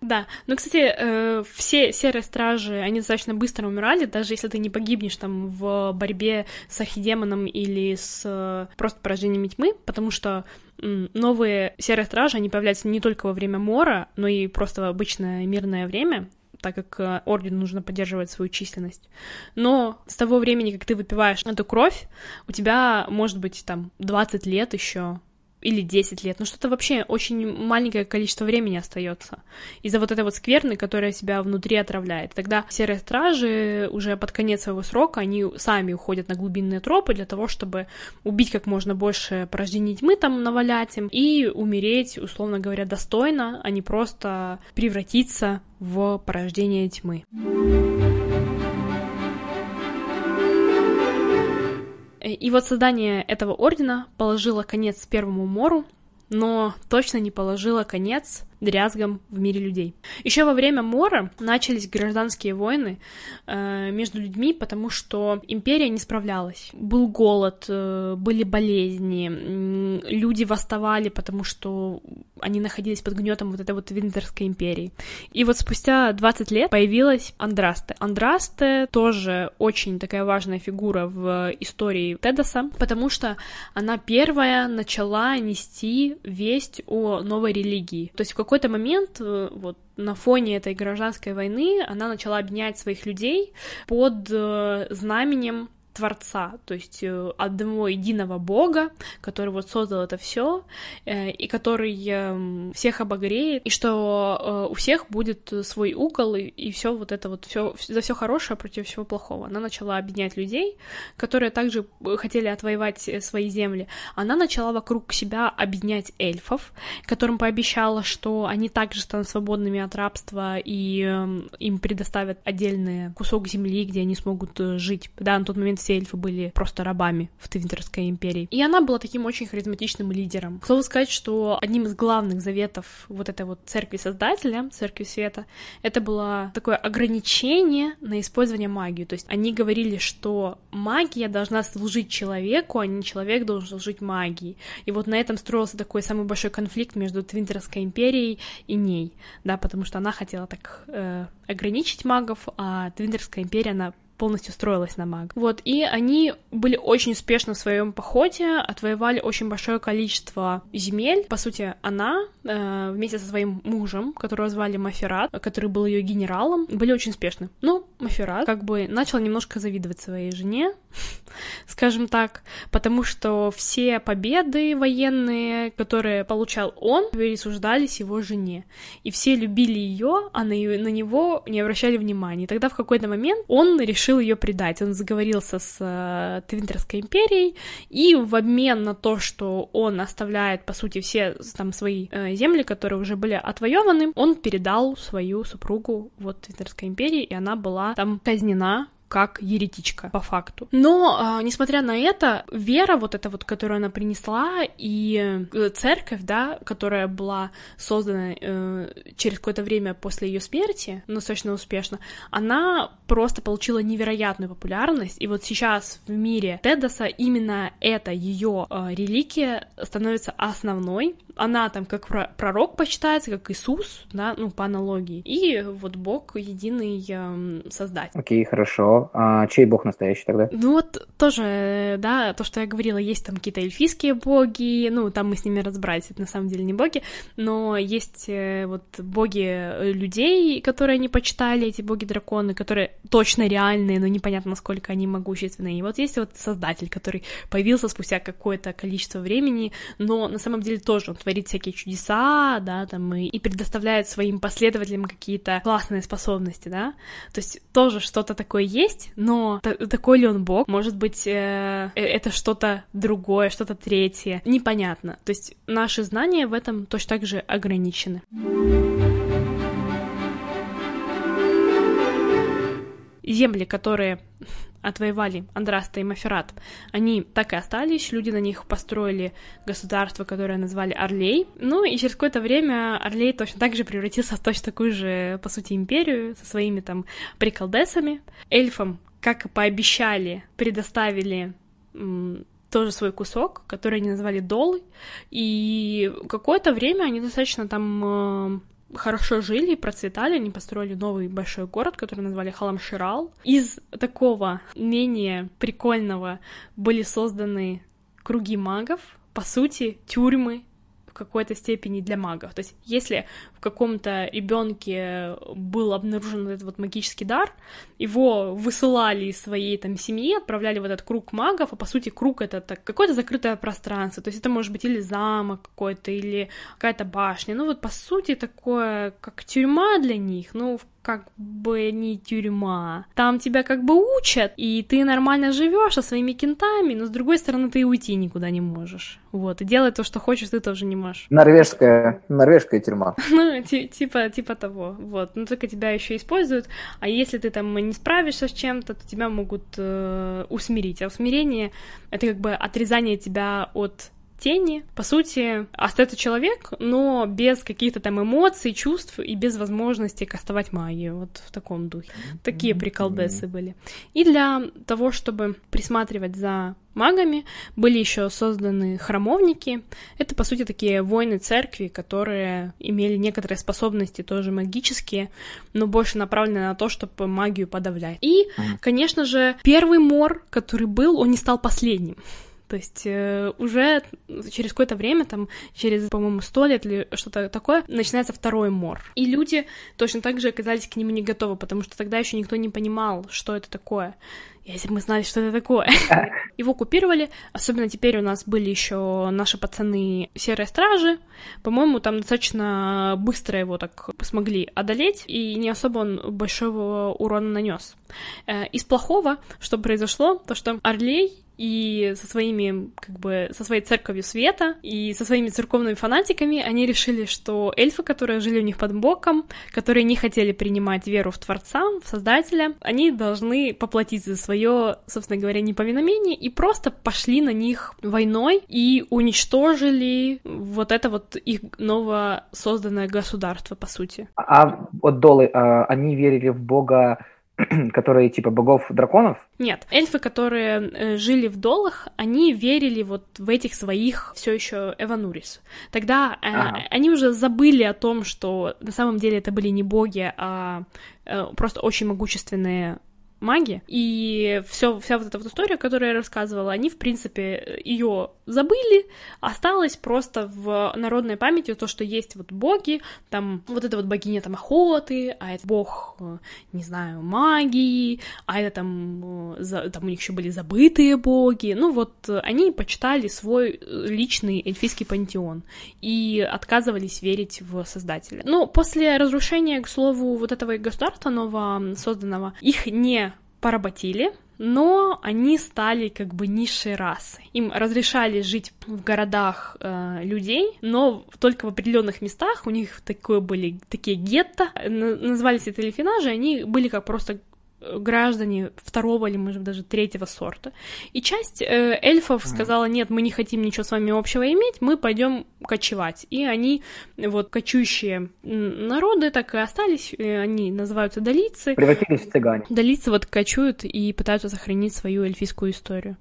Да, ну, кстати, э, все серые стражи, они достаточно быстро умирали, даже если ты не погибнешь там в борьбе с архидемоном или с э, просто поражениями тьмы, потому что новые серые стражи, они появляются не только во время мора, но и просто в обычное мирное время, так как э, ордену нужно поддерживать свою численность. Но с того времени, как ты выпиваешь эту кровь, у тебя может быть там 20 лет еще или 10 лет, ну что-то вообще очень маленькое количество времени остается из-за вот этой вот скверны, которая себя внутри отравляет. Тогда серые стражи уже под конец своего срока, они сами уходят на глубинные тропы для того, чтобы убить как можно больше порождений тьмы там навалять им и умереть, условно говоря, достойно, а не просто превратиться в порождение тьмы. И вот создание этого ордена положило конец Первому Мору, но точно не положило конец дрязгам в мире людей. Еще во время Мора начались гражданские войны э, между людьми, потому что империя не справлялась. Был голод, э, были болезни, э, люди восставали, потому что они находились под гнетом вот этой вот Виндзорской империи. И вот спустя 20 лет появилась Андрасте. Андрасте тоже очень такая важная фигура в истории Тедоса, потому что она первая начала нести весть о новой религии. То есть в какой-то момент, э, вот на фоне этой гражданской войны, она начала объединять своих людей под э, знаменем Творца, то есть э, одного единого Бога, который вот создал это все э, и который эм, всех обогреет, и что э, у всех будет свой угол и, и все вот это вот все за все хорошее против всего плохого. Она начала объединять людей, которые также хотели отвоевать свои земли. Она начала вокруг себя объединять эльфов, которым пообещала, что они также станут свободными от рабства и эм, им предоставят отдельный кусок земли, где они смогут жить. Да, на тот момент все эльфы были просто рабами в Твинтерской империи. И она была таким очень харизматичным лидером. К слову сказать, что одним из главных заветов вот этой вот церкви создателя, церкви света, это было такое ограничение на использование магии. То есть они говорили, что магия должна служить человеку, а не человек должен служить магии. И вот на этом строился такой самый большой конфликт между Твинтерской империей и ней, да, потому что она хотела так э, ограничить магов, а Твинтерская империя, она полностью строилась на маг. Вот, и они были очень успешны в своем походе, отвоевали очень большое количество земель. По сути, она э, вместе со своим мужем, которого звали Маферат, который был ее генералом, были очень успешны. Ну, Маферат как бы начал немножко завидовать своей жене, [LAUGHS] скажем так, потому что все победы военные, которые получал он, присуждались его жене. И все любили ее, а на, на него не обращали внимания. И тогда в какой-то момент он решил решил ее предать. Он заговорился с э, Твинтерской империей, и в обмен на то, что он оставляет, по сути, все там свои э, земли, которые уже были отвоеваны, он передал свою супругу вот Твинтерской империи, и она была там казнена как еретичка, по факту. Но, э, несмотря на это, вера вот эта вот, которую она принесла, и э, церковь, да, которая была создана э, через какое-то время после ее смерти, достаточно успешно, она просто получила невероятную популярность, и вот сейчас в мире Тедоса именно эта ее э, реликия становится основной, она там как пророк почитается, как Иисус, да, ну, по аналогии, и вот Бог единый э, создатель. Окей, okay, хорошо. А чей бог настоящий тогда? Ну вот тоже, да, то, что я говорила, есть там какие-то эльфийские боги, ну там мы с ними разбирались, это на самом деле не боги, но есть э, вот боги людей, которые они почитали, эти боги-драконы, которые точно реальные, но непонятно, насколько они могущественные. И вот есть вот создатель, который появился спустя какое-то количество времени, но на самом деле тоже он творит всякие чудеса, да, там, и, и предоставляет своим последователям какие-то классные способности, да, то есть тоже что-то такое есть, есть, но такой ли он бог? Может быть, э, э, это что-то другое, что-то третье? Непонятно. То есть наши знания в этом точно так же ограничены. Земли, которые отвоевали Андраста и Маферат, они так и остались, люди на них построили государство, которое назвали Орлей. Ну и через какое-то время Орлей точно так же превратился в точно такую же, по сути, империю со своими там приколдесами. Эльфам, как и пообещали, предоставили тоже свой кусок, который они назвали Долы, и какое-то время они достаточно там э, хорошо жили процветали, они построили новый большой город, который назвали Халамширал. Из такого менее прикольного были созданы круги магов, по сути, тюрьмы какой-то степени для магов. То есть, если в каком-то ребенке был обнаружен этот вот магический дар, его высылали из своей там семьи, отправляли в этот круг магов, а по сути круг это так, какое-то закрытое пространство, то есть это может быть или замок какой-то, или какая-то башня, ну вот по сути такое, как тюрьма для них, ну как бы не тюрьма. Там тебя как бы учат, и ты нормально живешь со своими кентами, но с другой стороны ты и уйти никуда не можешь. Вот, и делать то, что хочешь, ты тоже не можешь. [LAUGHS] Норвежская, норвежская тюрьма. Ну, типа, типа того, вот. Но только тебя еще используют, а если ты там не справишься с чем-то, то тебя могут э, усмирить. А усмирение — это как бы отрезание тебя от тени, по сути, остается человек, но без каких-то там эмоций, чувств и без возможности кастовать магию, вот в таком духе. Такие приколдесы были. И для того, чтобы присматривать за магами, были еще созданы храмовники. Это, по сути, такие воины церкви, которые имели некоторые способности тоже магические, но больше направлены на то, чтобы магию подавлять. И, конечно же, первый мор, который был, он не стал последним. То есть э, уже через какое-то время, там, через, по-моему, сто лет или что-то такое, начинается второй мор. И люди точно так же оказались к нему не готовы, потому что тогда еще никто не понимал, что это такое. Если бы мы знали, что это такое. [LAUGHS] Его купировали, особенно теперь у нас были еще наши пацаны Серые Стражи. По-моему, там достаточно быстро его так смогли одолеть, и не особо он большого урона нанес. Э, из плохого, что произошло, то что Орлей и со своими, как бы, со своей церковью света и со своими церковными фанатиками они решили, что эльфы, которые жили у них под боком, которые не хотели принимать веру в Творца, в Создателя, они должны поплатить за свое, собственно говоря, неповиновение и просто пошли на них войной и уничтожили вот это вот их ново созданное государство, по сути. А вот долы, а, они верили в Бога [CLEARS THROAT] которые типа богов драконов? Нет, эльфы, которые э, жили в долах, они верили вот в этих своих все еще Эванурис. Тогда э, ага. они уже забыли о том, что на самом деле это были не боги, а э, просто очень могущественные маги. И все, вся вот эта вот история, которую я рассказывала, они, в принципе, ее забыли, осталось просто в народной памяти то, что есть вот боги, там вот эта вот богиня там охоты, а это бог, э, не знаю, магии, а это там, э, там у них еще были забытые боги, ну вот они почитали свой личный эльфийский пантеон и отказывались верить в Создателя. Но после разрушения, к слову, вот этого государства нового созданного, их не поработили, но они стали как бы низшей расой. Им разрешали жить в городах э, людей, но только в определенных местах у них такое были такие гетто, назывались это эльфинажи, они были как просто граждане второго или, может быть, даже третьего сорта. И часть э, эльфов mm. сказала, нет, мы не хотим ничего с вами общего иметь, мы пойдем кочевать. И они, вот, кочующие народы так и остались, э, они называются долицы. Превратились в цыгане. Долицы вот кочуют и пытаются сохранить свою эльфийскую историю.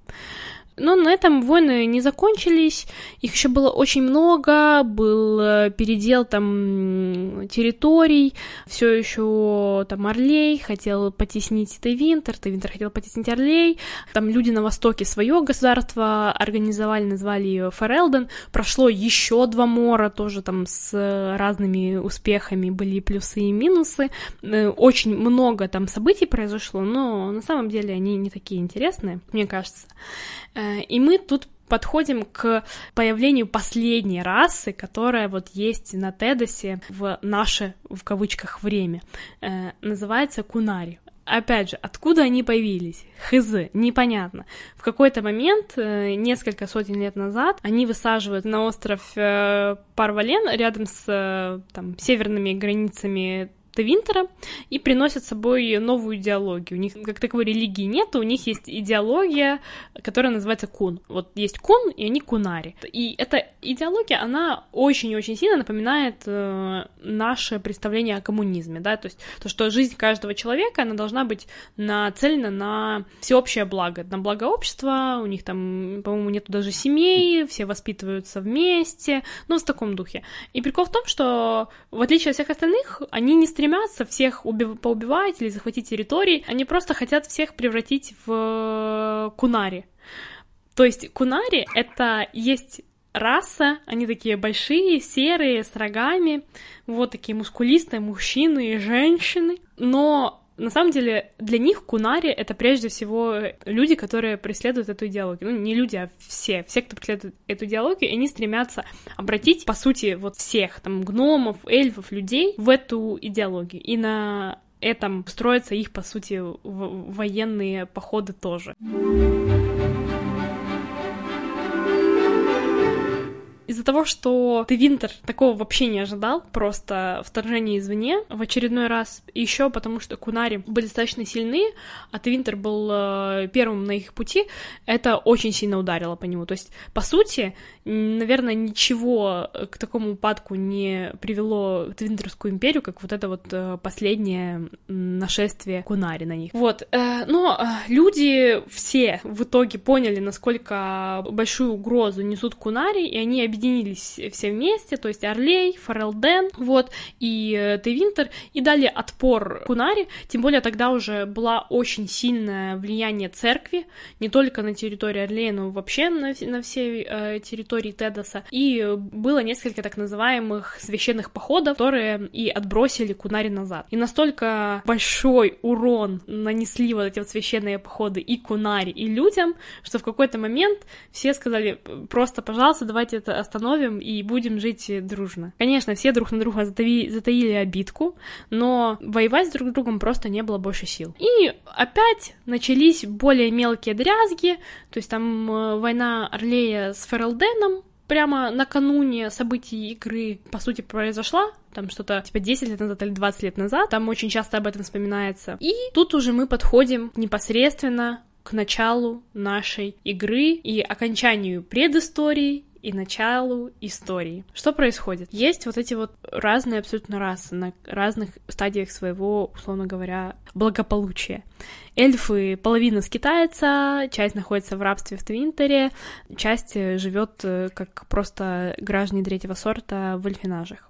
Но на этом войны не закончились, их еще было очень много, был э, передел там территорий, все еще там Орлей хотел потеснить. Тейвинтер, Тейвинтер хотел потеснить Орлей, там люди на востоке свое государство организовали, назвали ее Ферелден, прошло еще два мора, тоже там с разными успехами. Были плюсы и минусы, э, очень много там событий произошло, но на самом деле они не такие интересные, мне кажется. Э, и мы тут подходим к появлению последней расы, которая вот есть на Тедосе в наше, в кавычках, время. Э, называется Кунари. Опять же, откуда они появились? Хз, непонятно. В какой-то момент, э, несколько сотен лет назад, они высаживают на остров Парвален рядом с там, северными границами Винтера и приносят с собой новую идеологию. У них как таковой религии нет, у них есть идеология, которая называется кун. Вот есть кун, и они кунари. И эта идеология, она очень-очень сильно напоминает э, наше представление о коммунизме, да, то есть то, что жизнь каждого человека, она должна быть нацелена на всеобщее благо, на благо общества, у них там, по-моему, нету даже семей, все воспитываются вместе, ну, в таком духе. И прикол в том, что в отличие от всех остальных, они не стремятся стремятся всех убив... поубивать или захватить территории, они просто хотят всех превратить в э, кунари. То есть кунари — это есть раса, они такие большие, серые, с рогами, вот такие мускулистые мужчины и женщины, но на самом деле для них кунари это прежде всего люди, которые преследуют эту идеологию. Ну, не люди, а все. Все, кто преследует эту идеологию, они стремятся обратить, по сути, вот всех, там, гномов, эльфов, людей в эту идеологию. И на этом строятся их, по сути, военные походы тоже. Из-за того, что ты Винтер такого вообще не ожидал, просто вторжение извне в очередной раз, еще потому что Кунари были достаточно сильны, а ты Винтер был э, первым на их пути, это очень сильно ударило по нему. То есть, по сути, наверное, ничего к такому упадку не привело Твинтерскую империю, как вот это вот э, последнее нашествие Кунари на них. Вот, э, но люди все в итоге поняли, насколько большую угрозу несут Кунари, и они объединились объединились все вместе, то есть Орлей, Форелден, вот, и э, Тевинтер, и дали отпор Кунари, тем более тогда уже была очень сильное влияние церкви, не только на территории Орлея, но вообще на, на всей э, территории Тедоса, и было несколько так называемых священных походов, которые и отбросили Кунари назад. И настолько большой урон нанесли вот эти вот священные походы и Кунари, и людям, что в какой-то момент все сказали, просто, пожалуйста, давайте это остановим и будем жить дружно. Конечно, все друг на друга затаили, затаили обидку, но воевать друг с другом просто не было больше сил. И опять начались более мелкие дрязги, то есть там э, война Орлея с Фералденом, прямо накануне событий игры, по сути, произошла, там что-то типа 10 лет назад или 20 лет назад, там очень часто об этом вспоминается. И тут уже мы подходим непосредственно к началу нашей игры и окончанию предыстории и началу истории. Что происходит? Есть вот эти вот разные абсолютно расы на разных стадиях своего, условно говоря, благополучия. Эльфы половина скитается, часть находится в рабстве в Твинтере, часть живет э, как просто граждане третьего сорта в эльфинажах.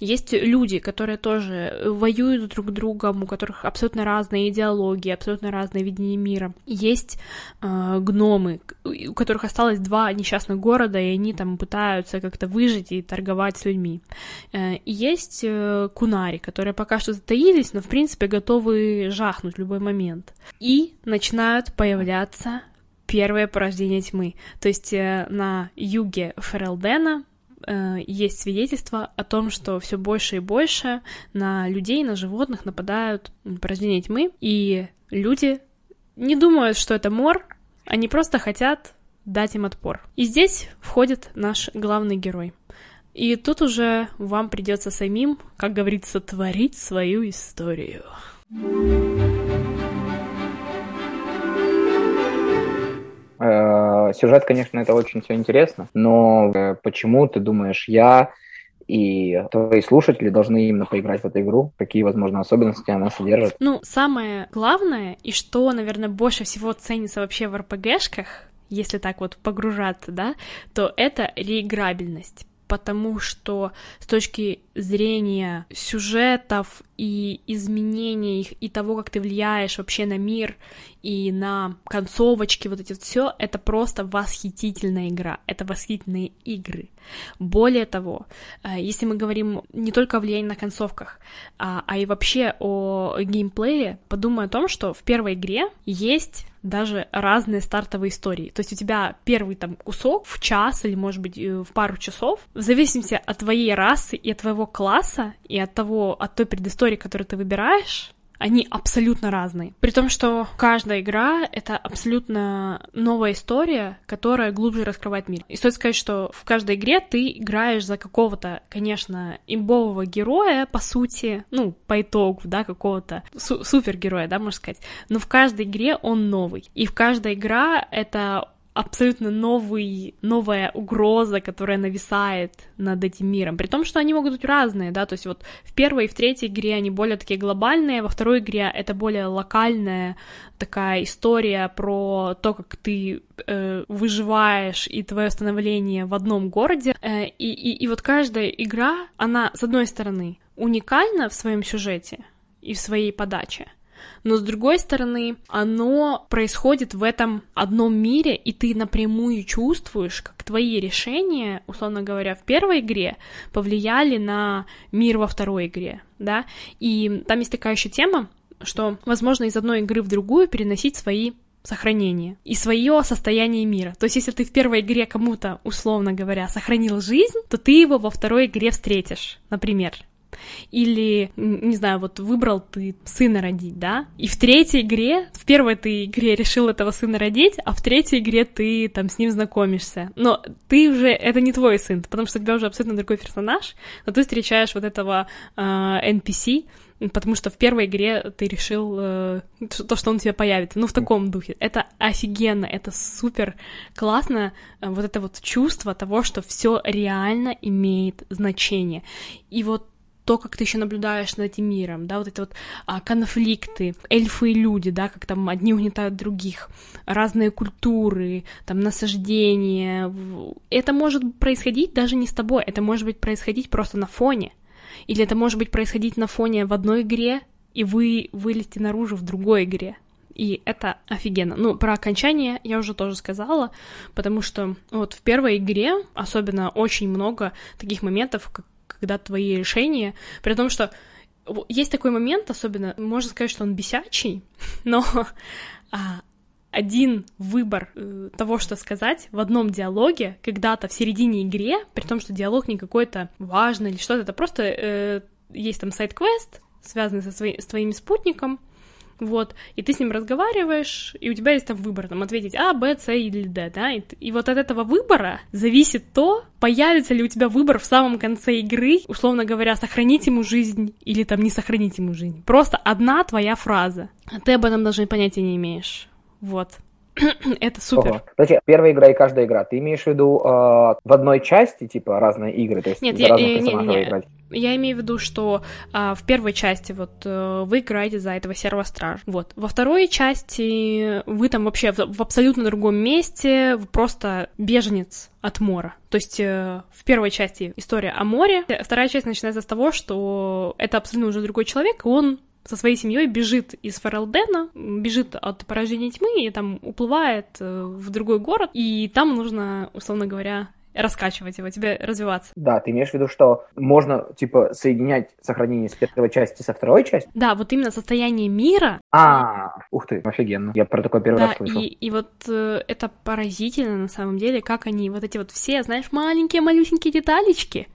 Есть люди, которые тоже воюют друг с другом, у которых абсолютно разные идеологии, абсолютно разные видения мира. Есть э, гномы, у которых осталось два несчастных города, и они там пытаются как-то выжить и торговать с людьми. Э, и есть э, кунари, которые пока что затаились, но в принципе готовы жахнуть в любой момент. И начинают появляться первые порождения тьмы. То есть э, на юге Ферелдена э, есть свидетельства о том, что все больше и больше на людей, на животных нападают порождения тьмы, и люди не думают, что это мор, они просто хотят дать им отпор. И здесь входит наш главный герой. И тут уже вам придется самим, как говорится, творить свою историю. Сюжет, конечно, это очень все интересно, но э, почему ты думаешь, я и твои слушатели должны именно поиграть в эту игру, какие, возможно, особенности она содержит. Ну, самое главное, и что, наверное, больше всего ценится вообще в РПГшках, если так вот погружаться, да, то это реиграбельность потому что с точки зрения сюжетов и изменения их, и того, как ты влияешь вообще на мир, и на концовочки, вот эти вот все, это просто восхитительная игра, это восхитительные игры. Более того, э, если мы говорим не только о влиянии на концовках, а, а и вообще о геймплее, подумай о том, что в первой игре есть даже разные стартовые истории. То есть у тебя первый там кусок в час или, может быть, э, в пару часов, в зависимости от твоей расы и от твоего класса, и от того, от той предыстории, которую ты выбираешь, они абсолютно разные. При том, что каждая игра — это абсолютно новая история, которая глубже раскрывает мир. И стоит сказать, что в каждой игре ты играешь за какого-то, конечно, имбового героя, по сути, ну, по итогу, да, какого-то су- супергероя, да, можно сказать. Но в каждой игре он новый. И в каждой игра — это абсолютно новый, новая угроза, которая нависает над этим миром. При том, что они могут быть разные, да, то есть вот в первой и в третьей игре они более такие глобальные, во второй игре это более локальная такая история про то, как ты э, выживаешь и твое становление в одном городе. Э, и, и, и вот каждая игра, она, с одной стороны, уникальна в своем сюжете и в своей подаче, но с другой стороны, оно происходит в этом одном мире, и ты напрямую чувствуешь, как твои решения, условно говоря, в первой игре повлияли на мир во второй игре, да, и там есть такая еще тема, что возможно из одной игры в другую переносить свои сохранения и свое состояние мира. То есть, если ты в первой игре кому-то, условно говоря, сохранил жизнь, то ты его во второй игре встретишь, например. Или, не знаю, вот выбрал ты сына родить, да? И в третьей игре, в первой ты игре решил этого сына родить, а в третьей игре ты там с ним знакомишься. Но ты уже, это не твой сын, потому что у тебя уже абсолютно другой персонаж, но ты встречаешь вот этого э, NPC, потому что в первой игре ты решил э, то, что он у тебя появится. Ну, в таком духе. Это офигенно, это супер классно, э, вот это вот чувство того, что все реально имеет значение. И вот то, как ты еще наблюдаешь над этим миром, да, вот это вот а, конфликты, эльфы и люди, да, как там одни угнетают других, разные культуры, там насаждения. Это может происходить даже не с тобой, это может быть происходить просто на фоне. Или это может быть происходить на фоне в одной игре, и вы вылезете наружу в другой игре. И это офигенно. Ну, про окончание я уже тоже сказала, потому что вот в первой игре особенно очень много таких моментов, как когда твои решения, при том, что есть такой момент, особенно, можно сказать, что он бесячий, [LAUGHS] но а, один выбор э, того, что сказать в одном диалоге, когда-то в середине игре, при том, что диалог не какой-то важный или что-то, это просто э, есть там сайт-квест, связанный со свои, с твоим спутником, вот, и ты с ним разговариваешь, и у тебя есть там выбор, там, ответить А, Б, С или Д, да, и, и вот от этого выбора зависит то, появится ли у тебя выбор в самом конце игры, условно говоря, сохранить ему жизнь или там не сохранить ему жизнь. Просто одна твоя фраза. А ты об этом даже понятия не имеешь. Вот. [CLEARS THROAT] Это супер. Ого. Подожди, первая игра и каждая игра. Ты имеешь в виду э, в одной части, типа, разные игры? То есть Нет, я, я, не, не, играть? Я имею в виду, что а, в первой части вот а, вы играете за этого серого стража. Вот. Во второй части вы там вообще в, в абсолютно другом месте, вы просто беженец от мора. То есть э, в первой части история о море, вторая часть начинается с того, что это абсолютно уже другой человек, и он со своей семьей бежит из Фарелдена, бежит от поражения тьмы и там уплывает э, в другой город, и там нужно, условно говоря, раскачивать его, тебе развиваться. Да, ты имеешь в виду, что можно, типа, соединять сохранение с первой части со второй частью? Да, вот именно состояние мира. А, ух ты, офигенно. Я про такое первый да, раз слышал. И, и вот э, это поразительно на самом деле, как они, вот эти вот все, знаешь, маленькие малюсенькие деталечки,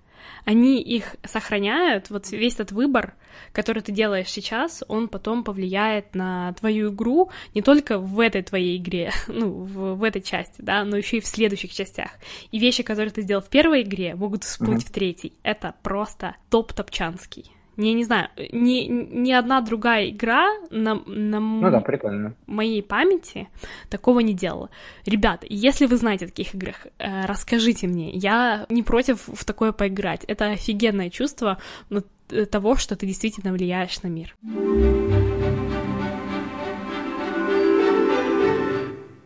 они их сохраняют, вот весь этот выбор, который ты делаешь сейчас, он потом повлияет на твою игру не только в этой твоей игре, [LAUGHS] ну, в, в этой части, да, но еще и в следующих частях. И вещи, которые ты сделал в первой игре, могут всплыть mm-hmm. в третьей. Это просто топ-топчанский не, не знаю, ни, ни одна другая игра на, на ну да, прикольно. моей памяти такого не делала. Ребята, если вы знаете о таких играх, э, расскажите мне. Я не против в такое поиграть. Это офигенное чувство э, того, что ты действительно влияешь на мир.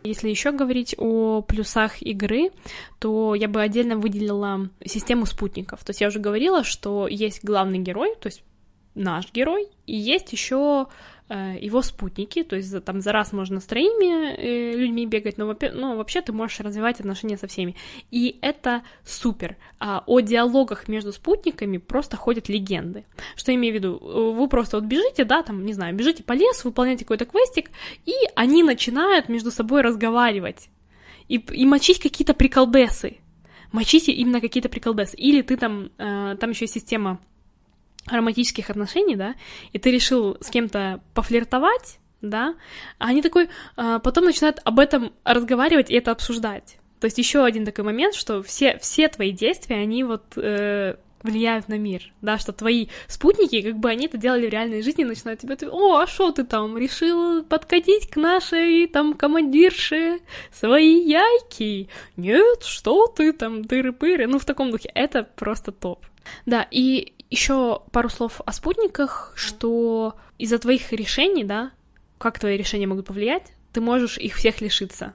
Если еще говорить о плюсах игры, то я бы отдельно выделила систему спутников. То есть я уже говорила, что есть главный герой, то есть наш герой, и есть еще его спутники, то есть там за раз можно с троими э, людьми бегать, но, но вообще ты можешь развивать отношения со всеми. И это супер. А о диалогах между спутниками просто ходят легенды. Что я имею в виду? Вы просто вот бежите, да, там, не знаю, бежите по лесу, выполняете какой-то квестик, и они начинают между собой разговаривать и, и мочить какие-то приколдесы. Мочите именно какие-то приколдесы. Или ты там, э, там еще система романтических отношений, да, и ты решил с кем-то пофлиртовать, да, а они такой а, потом начинают об этом разговаривать и это обсуждать. То есть еще один такой момент, что все, все твои действия, они вот э, влияют на мир, да, что твои спутники, как бы они это делали в реальной жизни, начинают тебе, о, а что ты там, решил подкатить к нашей там командирше свои яйки? Нет, что ты там, дыры-пыры, ну в таком духе, это просто топ. Да, и еще пару слов о спутниках, что из-за твоих решений, да, как твои решения могут повлиять, ты можешь их всех лишиться.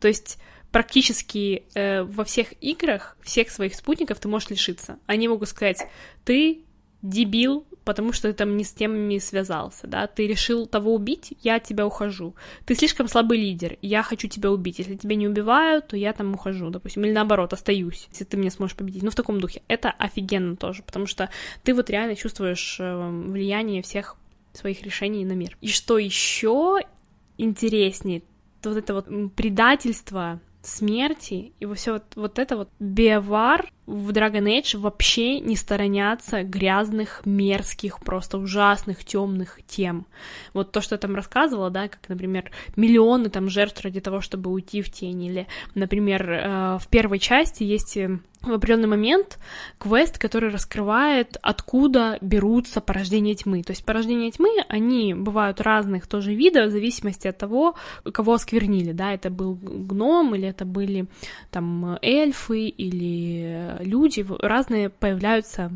То есть практически э, во всех играх всех своих спутников ты можешь лишиться. Они могут сказать, ты дебил, потому что ты там не с темами связался, да, ты решил того убить, я от тебя ухожу. Ты слишком слабый лидер, я хочу тебя убить. Если тебя не убивают, то я там ухожу, допустим, или наоборот, остаюсь, если ты меня сможешь победить. Ну, в таком духе. Это офигенно тоже, потому что ты вот реально чувствуешь э, влияние всех своих решений на мир. И что еще интереснее, вот это вот предательство смерти и все вот, вот это вот биовар в Dragon Age вообще не сторонятся грязных, мерзких, просто ужасных, темных тем. Вот то, что я там рассказывала, да, как, например, миллионы там жертв ради того, чтобы уйти в тень, или, например, э, в первой части есть э, в определенный момент квест, который раскрывает, откуда берутся порождения тьмы. То есть порождения тьмы, они бывают разных тоже видов, в зависимости от того, кого осквернили, да, это был гном, или это были там эльфы, или люди разные появляются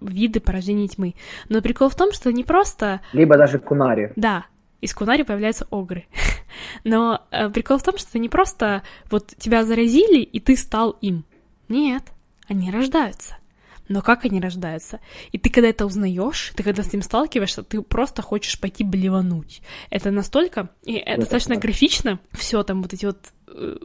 виды порождений тьмы. Но прикол в том, что не просто... Либо даже кунари. Да, из кунари появляются огры. [LAUGHS] Но э, прикол в том, что не просто вот тебя заразили, и ты стал им. Нет, они рождаются. Но как они рождаются? И ты когда это узнаешь, ты когда с ним сталкиваешься, ты просто хочешь пойти блевануть. Это настолько, и это достаточно графично, все там вот эти вот э,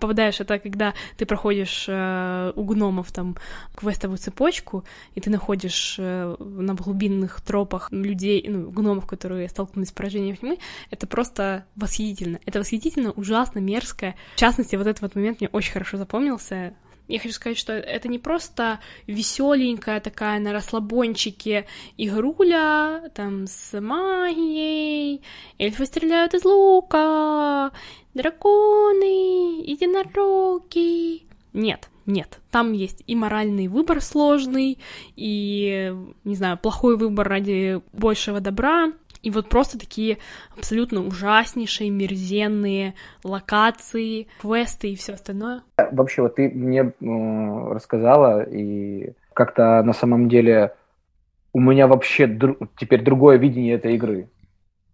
попадаешь, это когда ты проходишь э, у гномов там квестовую цепочку, и ты находишь э, на глубинных тропах людей, ну, гномов, которые столкнулись с поражением тьмы, это просто восхитительно. Это восхитительно, ужасно, мерзко. В частности, вот этот вот момент мне очень хорошо запомнился. Я хочу сказать, что это не просто веселенькая такая на расслабончике игруля, там с магией, эльфы стреляют из лука, драконы, единороги. Нет, нет, там есть и моральный выбор сложный, и, не знаю, плохой выбор ради большего добра, и вот просто такие абсолютно ужаснейшие, мерзенные локации, квесты и все остальное. Вообще, вот ты мне рассказала, и как-то на самом деле у меня вообще дру- теперь другое видение этой игры.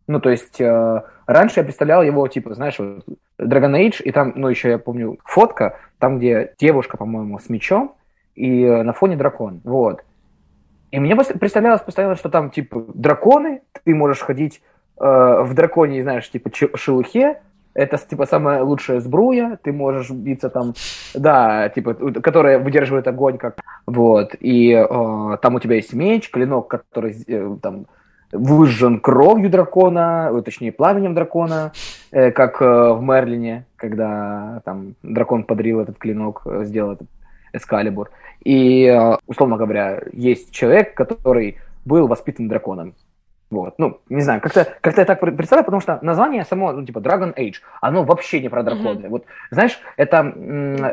Ну, то есть, э, раньше я представлял его, типа, знаешь, вот Dragon Age, и там, ну, еще я помню, фотка, там, где девушка, по-моему, с мечом, и на фоне дракон, вот. И мне представлялось постоянно, что там, типа, драконы, ты можешь ходить э, в драконе, знаешь, типа, шелухе, это, типа, самая лучшая сбруя, ты можешь биться там, да, типа, которая выдерживает огонь, как, вот, и э, там у тебя есть меч, клинок, который, э, там, выжжен кровью дракона, э, точнее, пламенем дракона, э, как э, в Мерлине, когда там дракон подарил этот клинок, э, сделал этот Эскалибур. И, э, условно говоря, есть человек, который был воспитан драконом. Вот, ну, не знаю, как-то как я так представляю, потому что название само, ну, типа Dragon Age, оно вообще не про драконы. Mm-hmm. Вот, знаешь, это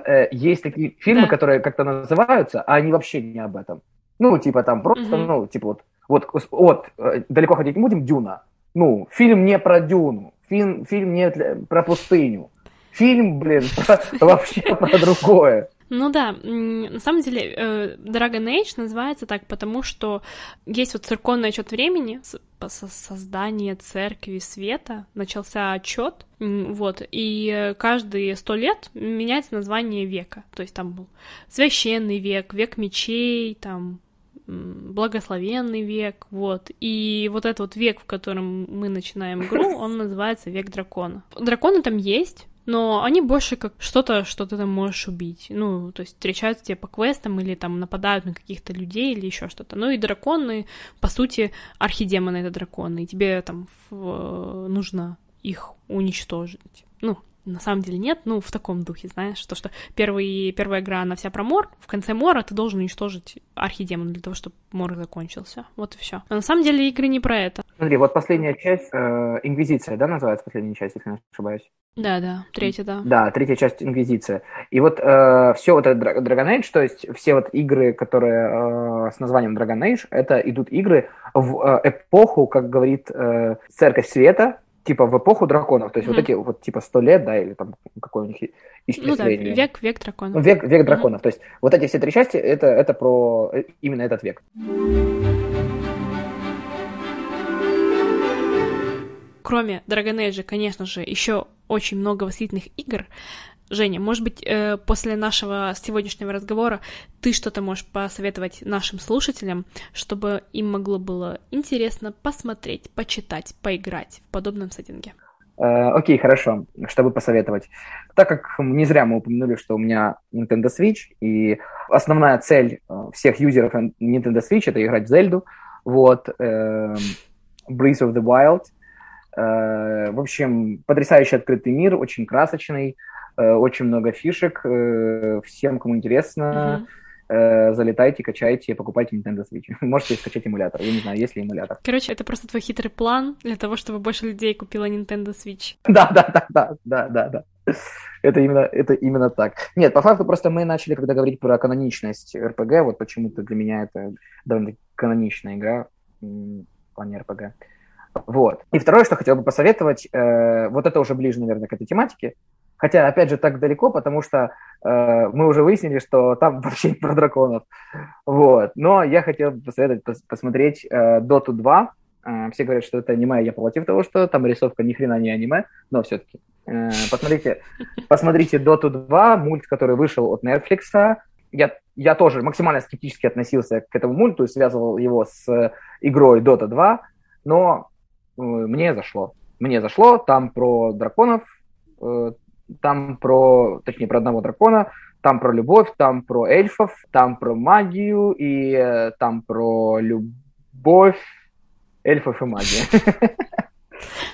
э, есть такие фильмы, yeah. которые как-то называются, а они вообще не об этом. Ну, типа там просто, mm-hmm. ну, типа вот, вот, вот, э, далеко ходить не будем, Дюна. Ну, фильм не про Дюну, фильм, фильм не для, про пустыню. Фильм, блин, [LAUGHS] вообще про другое. Ну да, на самом деле э, Dragon Age называется так, потому что есть вот церковный отчет времени, создание церкви света, начался отчет, вот, и каждые сто лет меняется название века, то есть там был священный век, век мечей, там благословенный век, вот. И вот этот вот век, в котором мы начинаем игру, [LAUGHS] он называется век дракона. Драконы там есть, но они больше как что-то, что ты там можешь убить. Ну, то есть встречаются тебе по квестам или там нападают на каких-то людей или еще что-то. Ну и драконы, по сути, архидемоны это драконы, и тебе там в... нужно их уничтожить. Ну, на самом деле нет, ну, в таком духе, знаешь, то, что первый, первая игра, она вся про мор, в конце мора ты должен уничтожить архидемон для того, чтобы мор закончился, вот и все. А на самом деле игры не про это. Смотри, вот последняя часть, э, Инквизиция, да, называется последняя часть, если не ошибаюсь? Да, да, третья, да. Да, третья часть Инквизиция. И вот э, все вот это Dragon Age, то есть все вот игры, которые э, с названием Dragon Age, это идут игры в э, эпоху, как говорит э, Церковь Света, типа в эпоху драконов, то есть mm-hmm. вот эти вот типа сто лет, да, или там какой у них исчисление. Ну да, век, век драконов. Век, век драконов, mm-hmm. то есть вот эти все три части, это, это про э, именно этот век. Кроме Dragon Age, конечно же, еще очень много восхитительных игр, Женя, может быть, э, после нашего сегодняшнего разговора ты что-то можешь посоветовать нашим слушателям, чтобы им могло было интересно посмотреть, почитать, поиграть в подобном сеттинге? Э, окей, хорошо. Чтобы посоветовать. Так как не зря мы упомянули, что у меня Nintendo Switch, и основная цель э, всех юзеров Nintendo Switch — это играть в Зельду, вот, эм, Breath of the Wild. В общем, потрясающий открытый мир, очень красочный, Э, очень много фишек. Э, всем, кому интересно, mm-hmm. залетайте, качайте, покупайте Nintendo Switch. [LAUGHS] Можете скачать эмулятор. Я не знаю, есть ли эмулятор. Короче, это просто твой хитрый план для того, чтобы больше людей купило Nintendo Switch. [LAUGHS] Да, да, да, да, да, да, да. Это именно, это именно так. Нет, по факту просто мы начали, когда говорить про каноничность RPG, вот почему-то для меня это довольно каноничная игра в плане RPG. Вот. И второе, что хотел бы посоветовать, э, вот это уже ближе, наверное, к этой тематике, Хотя, опять же, так далеко, потому что э, мы уже выяснили, что там [LAUGHS] вообще не про драконов. Вот. Но я хотел посоветовать пос посмотреть э, Dota 2. Э, все говорят, что это аниме, я против того, что там рисовка ни хрена не аниме, но все-таки. Э, посмотрите, посмотрите Dota 2, мульт, который вышел от Netflix. Я, я тоже максимально скептически относился к этому мульту и связывал его с игрой Dota 2, но мне зашло. Мне зашло, там про драконов, э, там про, точнее, про одного дракона, там про любовь, там про эльфов, там про магию и э, там про любовь эльфов и магии.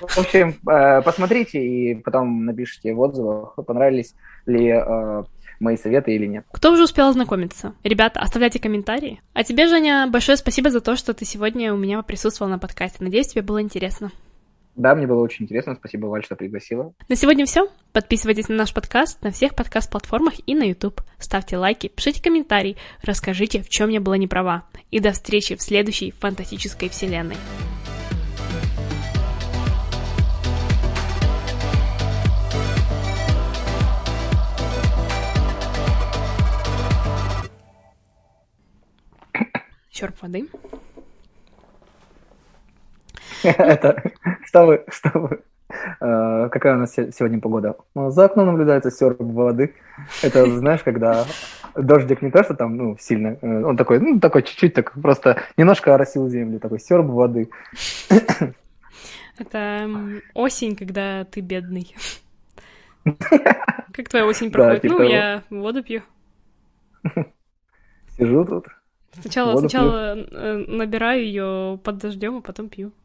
[LAUGHS] В общем, э, посмотрите и потом напишите в отзывах, понравились ли мои советы или нет. Кто уже успел ознакомиться? Ребята, оставляйте комментарии. А тебе, Женя, большое спасибо за то, что ты сегодня у меня присутствовал на подкасте. Надеюсь, тебе было интересно. Да, мне было очень интересно. Спасибо, Валь, что пригласила. На сегодня все. Подписывайтесь на наш подкаст на всех подкаст-платформах и на YouTube. Ставьте лайки, пишите комментарии, расскажите, в чем я была не права. И до встречи в следующей фантастической вселенной. Черп воды. [LAUGHS] Это, что вы, что вы, э, какая у нас сегодня погода? Ну, за окном наблюдается серп воды. Это, знаешь, когда дождик не то, что там, ну, сильно, э, он такой, ну, такой чуть-чуть, так просто немножко оросил землю, такой серп воды. Это осень, когда ты бедный. [LAUGHS] Как твоя осень проходит? Типа ну, я воду пью. Сижу тут. Сначала, сначала э, набираю ее под дождем, а потом пью.